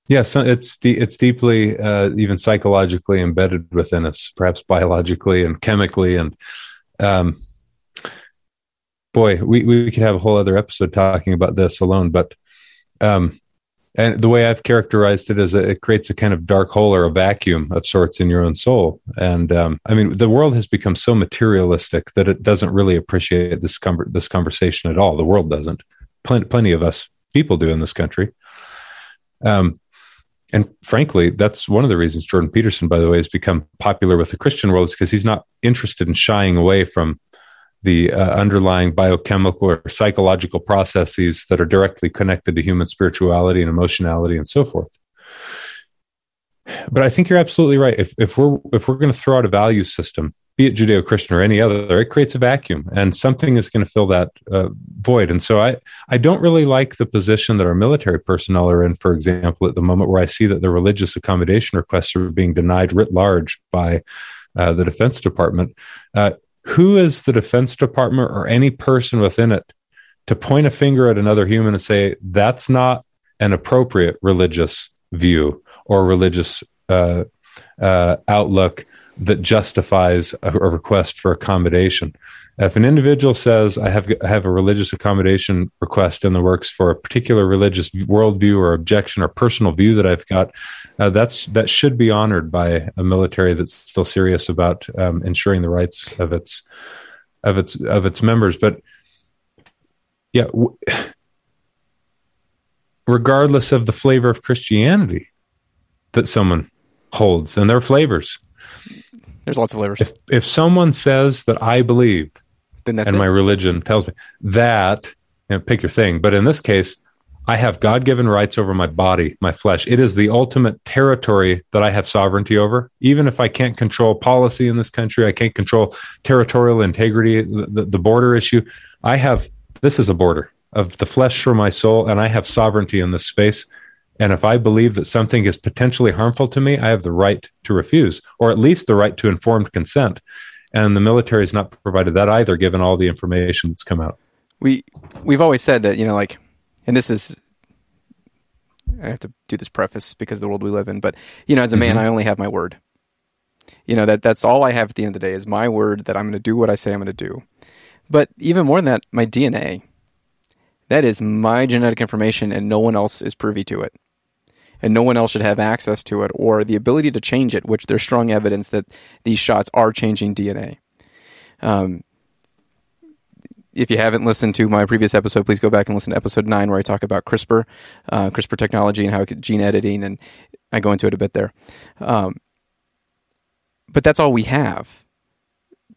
D: Yes, it's it's deeply uh, even psychologically embedded within us, perhaps biologically and chemically, and um, boy, we we could have a whole other episode talking about this alone. But um, and the way I've characterized it is it creates a kind of dark hole or a vacuum of sorts in your own soul. And um, I mean, the world has become so materialistic that it doesn't really appreciate this com- this conversation at all. The world doesn't. Plenty, plenty of us people do in this country. Um, and frankly, that's one of the reasons Jordan Peterson, by the way, has become popular with the Christian world is because he's not interested in shying away from the uh, underlying biochemical or psychological processes that are directly connected to human spirituality and emotionality and so forth. But I think you're absolutely right. If, if we're if we're going to throw out a value system, be it Judeo-Christian or any other, it creates a vacuum, and something is going to fill that uh, void. And so I I don't really like the position that our military personnel are in, for example, at the moment, where I see that the religious accommodation requests are being denied writ large by uh, the Defense Department. Uh, who is the Defense Department or any person within it to point a finger at another human and say that's not an appropriate religious view or religious uh, uh, outlook that justifies a, a, request for accommodation. If an individual says, I have, I have a religious accommodation request in the works for a particular religious worldview or objection or personal view that I've got, uh, that's, that should be honored by a military that's still serious about um, ensuring the rights of its, of its, of its members. But yeah, w- regardless of the flavor of Christianity, that someone holds, and their flavors.
A: There's lots of flavors.
D: If if someone says that I believe,
A: then that's
D: and
A: it.
D: my religion tells me that, you know, pick your thing. But in this case, I have God given rights over my body, my flesh. It is the ultimate territory that I have sovereignty over. Even if I can't control policy in this country, I can't control territorial integrity, the, the border issue. I have this is a border of the flesh for my soul, and I have sovereignty in this space. And if I believe that something is potentially harmful to me, I have the right to refuse, or at least the right to informed consent. And the military has not provided that either, given all the information that's come out.
A: We we've always said that you know, like, and this is I have to do this preface because of the world we live in. But you know, as a man, mm-hmm. I only have my word. You know that that's all I have at the end of the day is my word that I'm going to do what I say I'm going to do. But even more than that, my DNA That is my genetic information, and no one else is privy to it. And no one else should have access to it or the ability to change it, which there's strong evidence that these shots are changing DNA. Um, if you haven't listened to my previous episode, please go back and listen to episode nine where I talk about CRISPR, uh, CRISPR technology, and how gene editing, and I go into it a bit there. Um, but that's all we have.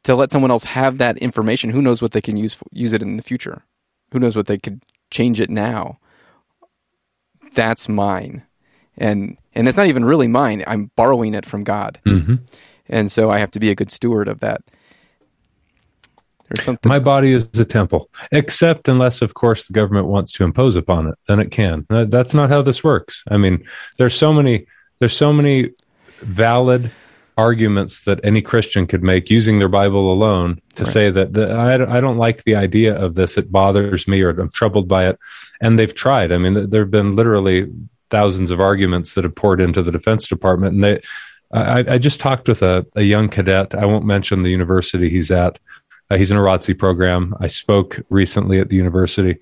A: To let someone else have that information, who knows what they can use use it in the future? Who knows what they could change it now? That's mine, and and it's not even really mine. I'm borrowing it from God,
D: Mm-hmm.
A: and so I have to be a good steward of that. There's something.
D: My body is a temple, except unless, of course, the government wants to impose upon it. Then it can. That's not how this works. I mean, there's so many. There's so many valid arguments that any Christian could make using their Bible alone to
A: Right.
D: say that the, I, I don't like the idea of this. It bothers me, or I'm troubled by it. And they've tried. I mean, there have been literally thousands of arguments that have poured into the Defense Department, and they. I, I just talked with a, a young cadet. I won't mention the university he's at. Uh, he's in a ROTC program. I spoke recently at the university,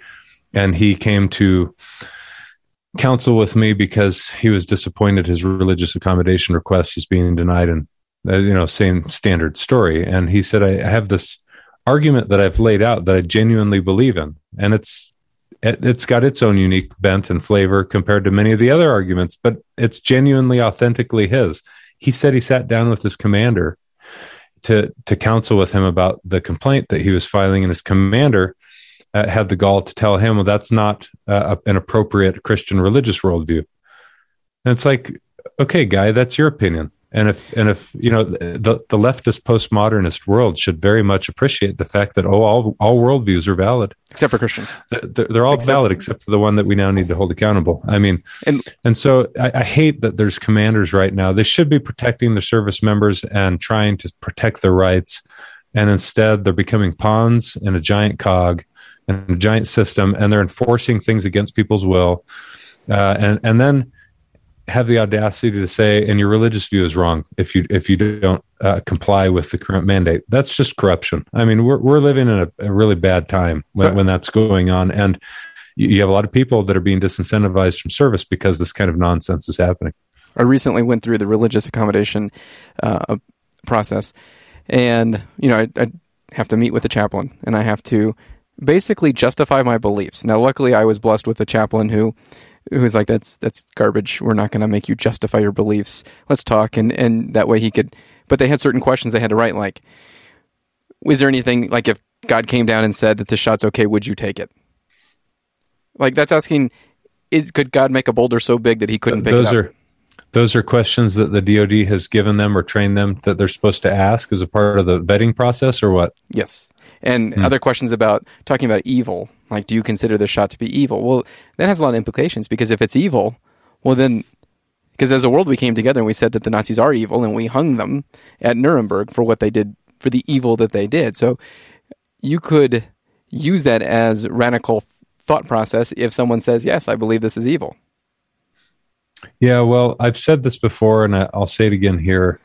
D: and he came to counsel with me because he was disappointed his religious accommodation request is being denied, and uh, you know, same standard story. And he said, I, I have this argument that I've laid out that I genuinely believe in, and it's it, it's got its own unique bent and flavor compared to many of the other arguments, but it's genuinely, authentically his. He said he sat down with his commander to to counsel with him about the complaint that he was filing, and his commander uh, had the gall to tell him, "Well, that's not uh, an appropriate Christian religious worldview." And it's like, okay, guy, that's your opinion. And if and if you know the the leftist postmodernist world should very much appreciate the fact that oh all all worldviews are valid.
A: except for Christian.
D: They're, they're all
A: Except-
D: valid except for the one that we now need to hold accountable. I mean,
A: And-
D: and so I, I hate that there's commanders right now. They should be protecting their service members and trying to protect their rights, and instead they're becoming pawns in a giant cog and a giant system, and they're enforcing things against people's will, uh, and and then have the audacity to say, and your religious view is wrong if you if you don't uh, comply with the current mandate. That's just corruption. I mean, we're we're living in a, a really bad time when,
A: So-
D: when that's going on, and you, you have a lot of people that are being disincentivized from service because this kind of nonsense is happening.
A: I recently went through the religious accommodation uh, process, and you know I, I have to meet with the chaplain, and I have to basically justify my beliefs. Now, luckily, I was blessed with a chaplain who who was like, "That's that's garbage. We're not going to make you justify your beliefs. Let's talk." And and that way he could. But they had certain questions they had to write, like, "Was there anything like if God came down and said that the shot's okay, would you take it?" Like that's asking. Is, could God make a boulder so big that he couldn't pick
D: those
A: it up?
D: are those are questions that the DoD has given them or trained them that they're supposed to ask as a part of the vetting process, or what?
A: Yes. And
D: Hmm.
A: other questions about talking about evil, like do you consider the shot to be evil? Well, that has a lot of implications because if it's evil, well then because as a world we came together and we said that the Nazis are evil and we hung them at Nuremberg for what they did for the evil that they did. So you could use that as radical thought process if someone says, "Yes, I believe this is evil."
D: Yeah, well, I've said this before, and I'll say it again here.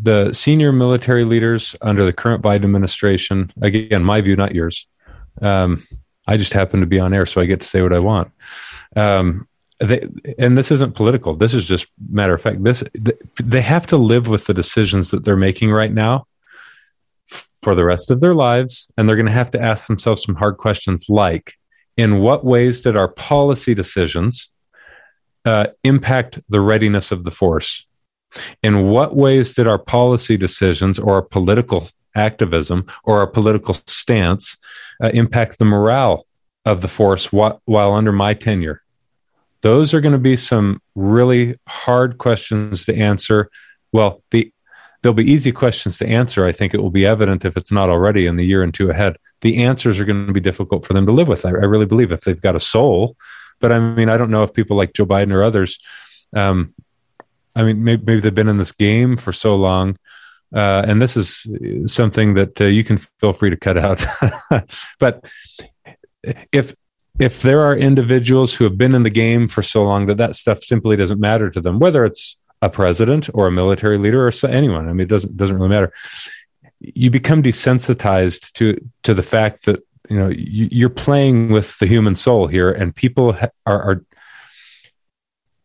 D: The senior military leaders under the current Biden administration, again, my view, not yours. Um, I just happen to be on air, so I get to say what I want. Um, they, and this isn't political. This is just matter of fact. This they have to live with the decisions that they're making right now for the rest of their lives, and they're going to have to ask themselves some hard questions, like, in what ways did our policy decisions uh, impact the readiness of the force? In what ways did our policy decisions or our political activism or our political stance uh, impact the morale of the force wh- while under my tenure? Those are going to be some really hard questions to answer. Well, the there'll be easy questions to answer. I think it will be evident if it's not already in the year and two ahead. The answers are going to be difficult for them to live with. I, I really believe if they've got a soul, but I mean, I don't know if people like Joe Biden or others. Um, I mean, maybe, maybe they've been in this game for so long, uh, and this is something that uh, you can feel free to cut out. but if if there are individuals who have been in the game for so long that that stuff simply doesn't matter to them, whether it's a president or a military leader or so, anyone, I mean, it doesn't doesn't really matter. You become desensitized to to the fact that you know you're playing with the human soul here and people are, are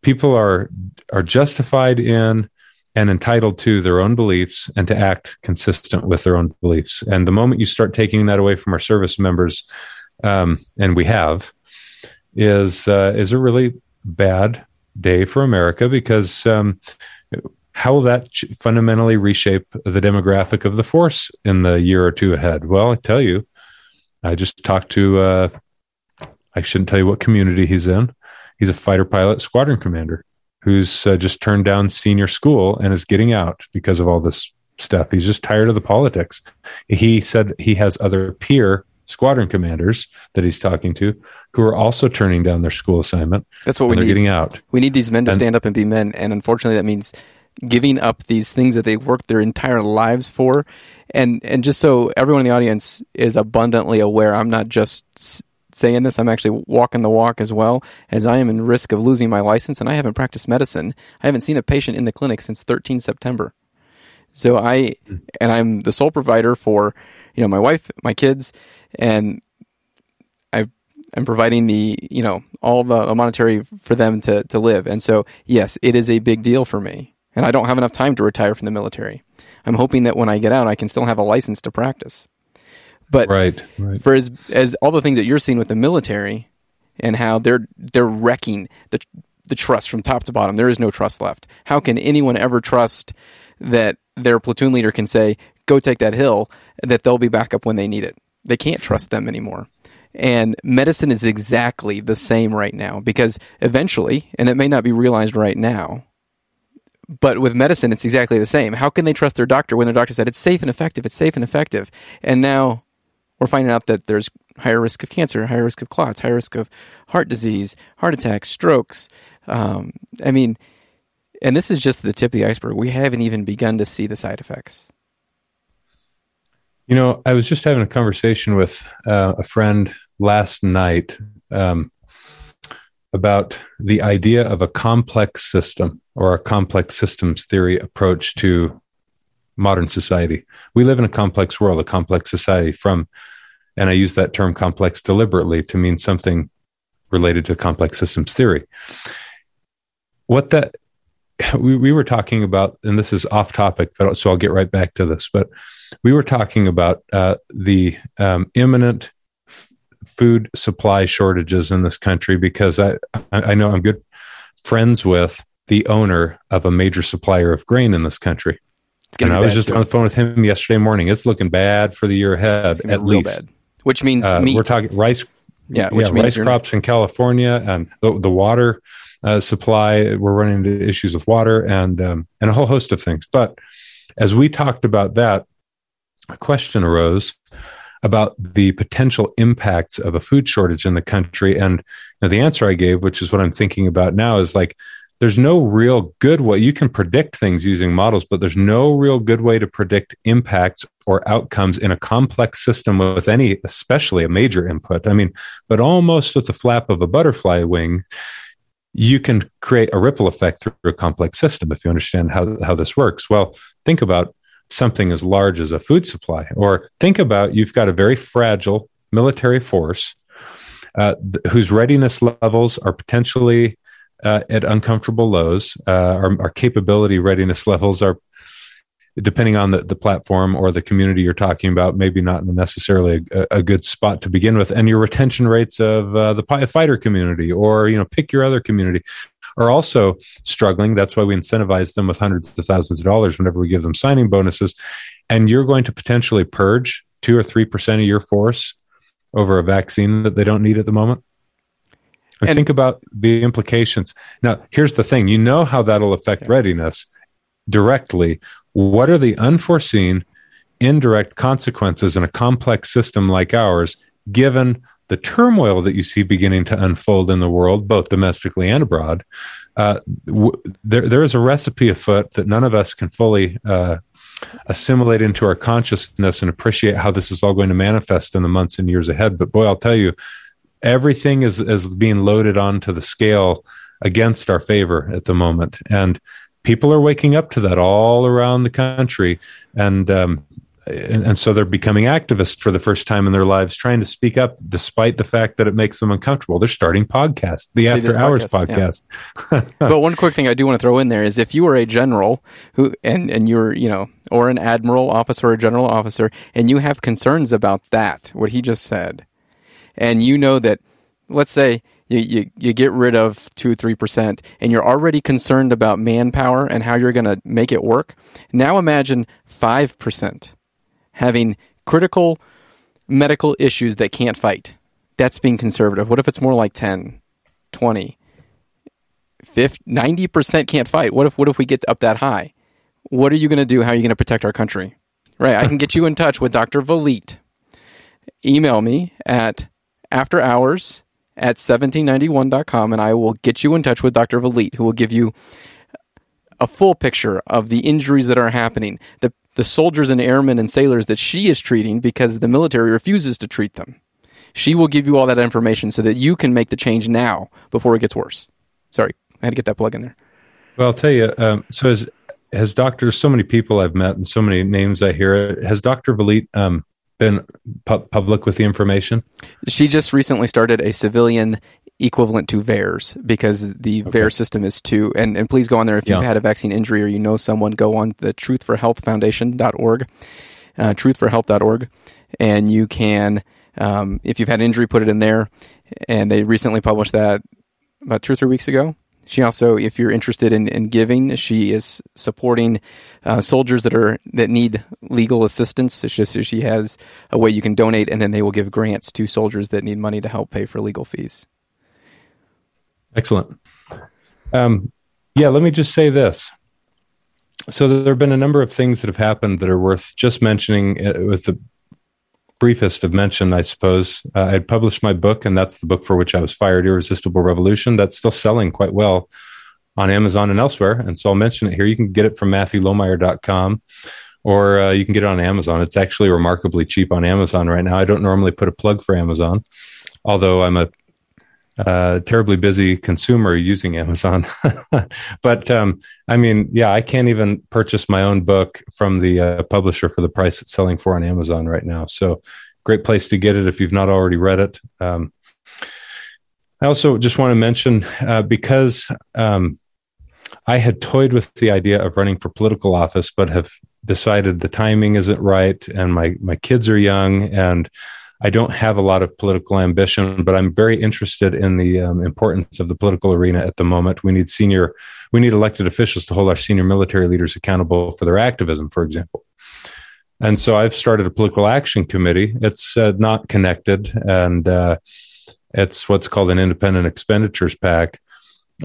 D: people are are justified in and entitled to their own beliefs and to act consistent with their own beliefs and the moment you start taking that away from our service members um, and we have is uh, is a really bad day for america because um, how will that fundamentally reshape the demographic of the force in the year or two ahead well i tell you I just talked to, uh, I shouldn't tell you what community he's in. He's a fighter pilot squadron commander who's uh, just turned down senior school and is getting out because of all this stuff. He's just tired of the politics. He said he has other peer squadron commanders that he's talking to who are also turning down their school assignment.
A: That's what we
D: need.
A: getting
D: out.
A: We need these men to and, stand up and be men, and unfortunately, that means giving up these things that they've worked their entire lives for and and just so everyone in the audience is abundantly aware i'm not just saying this i'm actually walking the walk as well as i am in risk of losing my license and i haven't practiced medicine i haven't seen a patient in the clinic since 13 september so i and i'm the sole provider for you know my wife my kids and i i'm providing the you know all the monetary for them to to live and so yes it is a big deal for me and I don't have enough time to retire from the military. I'm hoping that when I get out, I can still have a license to practice. But
D: right, right.
A: for as as all the things that you're seeing with the military and how they're they're wrecking the the trust from top to bottom. There is no trust left. How can anyone ever trust that their platoon leader can say, "Go take that hill," that they'll be back up when they need it? They can't trust them anymore. And medicine is exactly the same right now because eventually, and it may not be realized right now, but with medicine, it's exactly the same. How can they trust their doctor when their doctor said it's safe and effective? It's safe and effective. And now we're finding out that there's higher risk of cancer, higher risk of clots, higher risk of heart disease, heart attacks, strokes. Um, I mean, and this is just the tip of the iceberg. We haven't even begun to see the side effects.
D: You know, I was just having a conversation with uh, a friend last night um, about the idea of a complex system or a complex systems theory approach to modern society. We live in a complex world, a complex society from, and I use that term complex deliberately to mean something related to complex systems theory. What that we, we were talking about, and this is off topic, but so I'll get right back to this. But we were talking about uh, the um, imminent food supply shortages in this country because I, I know I'm good friends with the owner of a major supplier of grain in this country. And I was just soon. on the phone with him yesterday morning. It's looking bad for the year ahead, at least. Bad.
A: Which means uh,
D: we're talking rice.
A: Yeah,
D: yeah rice crops in California and the, the water uh, supply. We're running into issues with water and um, and a whole host of things. But as we talked about that, a question arose about the potential impacts of a food shortage in the country. And you know, the answer I gave, which is what I'm thinking about now, is like there's no real good way you can predict things using models, but there's no real good way to predict impacts or outcomes in a complex system with any, especially a major input. I mean, but almost with the flap of a butterfly wing, you can create a ripple effect through a complex system if you understand how, how this works. Well, think about something as large as a food supply. Or think about you've got a very fragile military force uh, th- whose readiness levels are potentially uh, at uncomfortable lows. Uh, our, our, capability readiness levels are, depending on the, the platform or the community you're talking about, maybe not necessarily a, a good spot to begin with. And your retention rates of uh, the fighter community, or you know, pick your other community, are also struggling. That's why we incentivize them with hundreds of thousands of dollars whenever we give them signing bonuses. And you're going to potentially purge two or 3% of your force over a vaccine that they don't need at the moment. And, and think about the implications. Now, here's the thing you know how that'll affect readiness directly. What are the unforeseen indirect consequences in a complex system like ours, given the turmoil that you see beginning to unfold in the world, both domestically and abroad, uh, w- there, there is a recipe afoot that none of us can fully uh, assimilate into our consciousness and appreciate how this is all going to manifest in the months and years ahead. But boy, I'll tell you, everything is, is being loaded onto the scale against our favor at the moment. And people are waking up to that all around the country. And um, and, and, so they're becoming activists for the first time in their lives, trying to speak up despite the fact that it makes them uncomfortable. They're starting podcasts, the See After Hours podcast.
A: podcast. Yeah. but one quick thing I do want to throw in there is if you were a general who and and you're you know or an admiral officer or a general officer and you have concerns about that, what he just said, and you know that, let's say you, you, you get rid of 2 3% and you're already concerned about manpower and how you're going to make it work. Now imagine 5% having critical medical issues that can't fight. That's being conservative. What if it's more like 10, 20, 50, 90% can't fight? What if what if we get up that high? What are you going to do? How are you going to protect our country? Right. I can get you in touch with Dr. Vliet. Email me at after hours at 1791.com and I will get you in touch with Dr. Vliet, who will give you a full picture of the injuries that are happening, the, the soldiers and airmen and sailors that she is treating because the military refuses to treat them. She will give you all that information so that you can make the change now before it gets worse. Sorry, I had to get that plug in there.
D: Well, I'll tell you. Um, so as has Doctor, so many people I've met and so many names I hear. Has Doctor Vliet um, been pu- public with the information?
A: She just recently started a civilian equivalent to VAERS because the okay. VAERS system is too. And, and please go on there if you've had a vaccine injury or you know someone, go on the Truth for Health Foundation.org, uh, truthforhealth.org, and you can, um, if you've had an injury, put it in there. And they recently published that about two or three weeks ago. She also, if you're interested in, in giving, she is supporting uh, soldiers that are that need legal assistance. It's just she has a way you can donate, and then they will give grants to soldiers that need money to help pay for legal fees.
D: Excellent. Um, yeah, let me just say this. So there have been a number of things that have happened that are worth just mentioning uh, with the briefest of mention, I suppose. Uh, I had published my book, and that's the book for which I was fired, Irresistible Revolution. That's still selling quite well on Amazon and elsewhere. And so I'll mention it here. You can get it from MatthewLohmeier.com or uh, you can get it on Amazon. It's actually remarkably cheap on Amazon right now. I don't normally put a plug for Amazon, although I'm a uh, terribly busy consumer using Amazon. but um, I mean, yeah, I can't even purchase my own book from the uh, publisher for the price it's selling for on Amazon right now. So, great place to get it if you've not already read it. Um, I also just want to mention uh, because um, I had toyed with the idea of running for political office, but have decided the timing isn't right, and my my kids are young, and I don't have a lot of political ambition, but I'm very interested in the um, importance of the political arena at the moment. We need senior, we need elected officials to hold our senior military leaders accountable for their activism, for example. And so I've started a political action committee. It's uh, not connected, and uh, it's what's called an independent expenditures pack.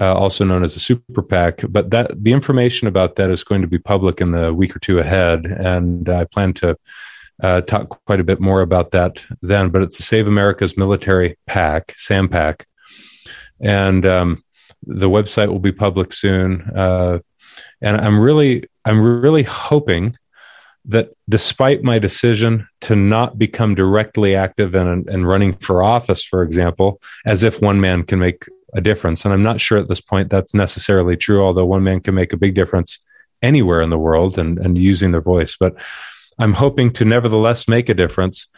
D: uh, also known as a super PAC. But that the information about that is going to be public in the week or two ahead, and I plan to uh, talk quite a bit more about that then. But it's the Save America's Military PAC, SAMPAC, and um, the website will be public soon. Uh, and I'm really, I'm really hoping that despite my decision to not become directly active and, and running for office, for example, as if one man can make a difference, and I'm not sure at this point that's necessarily true, although one man can make a big difference anywhere in the world and, and using their voice. But I'm hoping to nevertheless make a difference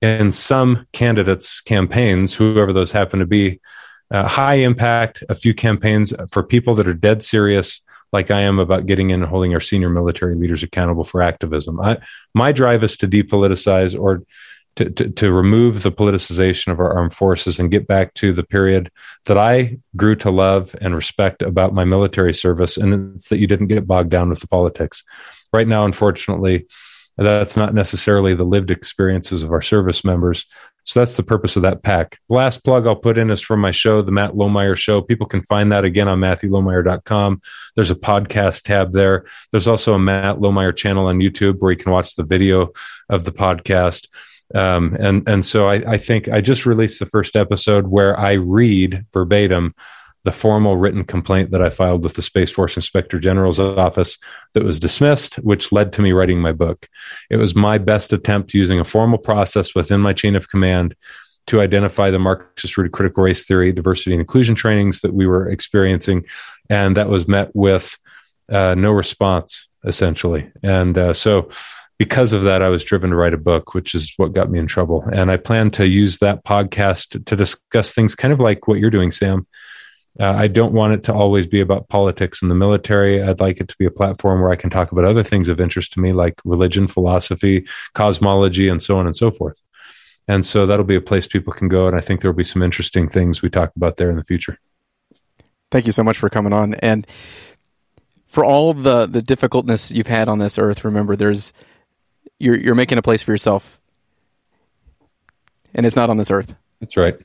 D: in some candidates' campaigns, whoever those happen to be. Uh, high impact, a few campaigns for people that are dead serious, like I am about getting in and holding our senior military leaders accountable for activism. I, my drive is to depoliticize or to, to, to, remove the politicization of our armed forces and get back to the period that I grew to love and respect about my military service. And it's that you didn't get bogged down with the politics. Right now, unfortunately, that's not necessarily the lived experiences of our service members. So that's the purpose of that PAC. Last plug I'll put in is from my show, The Matt Lohmeier Show. People can find that again on MatthewLohmeier.com. There's a podcast tab there. There's also a Matt Lohmeier channel on YouTube where you can watch the video of the podcast. Um, and and so I, I think I just released the first episode where I read verbatim the formal written complaint that I filed with the Space Force Inspector General's office that was dismissed, which led to me writing my book. It was my best attempt using a formal process within my chain of command to identify the Marxist rooted critical race theory, diversity, and inclusion trainings that we were experiencing. And that was met with uh, no response, essentially. And uh, so because of that, I was driven to write a book, which is what got me in trouble. And I plan to use that podcast to discuss things kind of like what you're doing, Sam. Uh, I don't want it to always be about politics and the military. I'd like it to be a platform where I can talk about other things of interest to me, like religion, philosophy, cosmology, and so on and so forth. And so that'll be a place people can go. And I think there'll be some interesting things we talk about there in the future.
A: Thank you so much for coming on. And for all the, the difficultness you've had on this earth, remember there's you're you're making a place for yourself. And it's not on this earth.
D: That's right.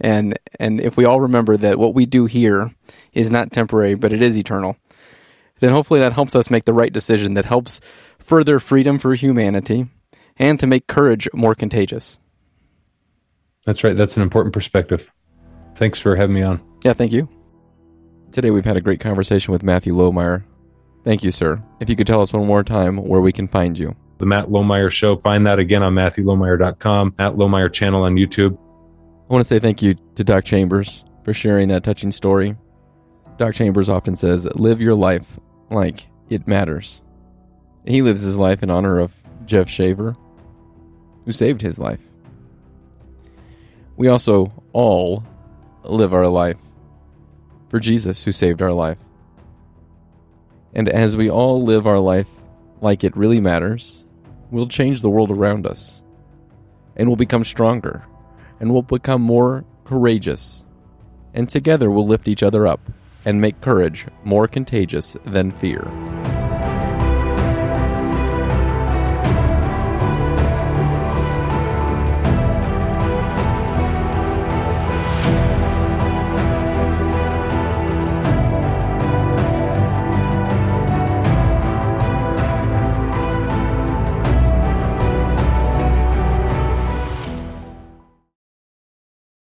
A: And and if we all remember that what we do here is not temporary, but it is eternal, then hopefully that helps us make the right decision that helps further freedom for humanity and to make courage more contagious.
D: That's right. That's an important perspective. Thanks for having me on.
A: Yeah, thank you. Today we've had a great conversation with Matthew Lohmeier. Thank you, sir. If you could tell us one more time where we can find you.
D: The Matt Lohmeier Show. Find that again on MatthewLohmeier.com, Matt Lohmeier channel on YouTube.
A: I want to say thank you to Doc Chambers for sharing that touching story. Doc Chambers often says, live your life like it matters. He lives his life in honor of Jeff Shaver, who saved his life. We also all live our life for Jesus, who saved our life. And as we all live our life like it really matters, we'll change the world around us. And we'll become stronger. And we'll become more courageous. And together we'll lift each other up and make courage more contagious than fear.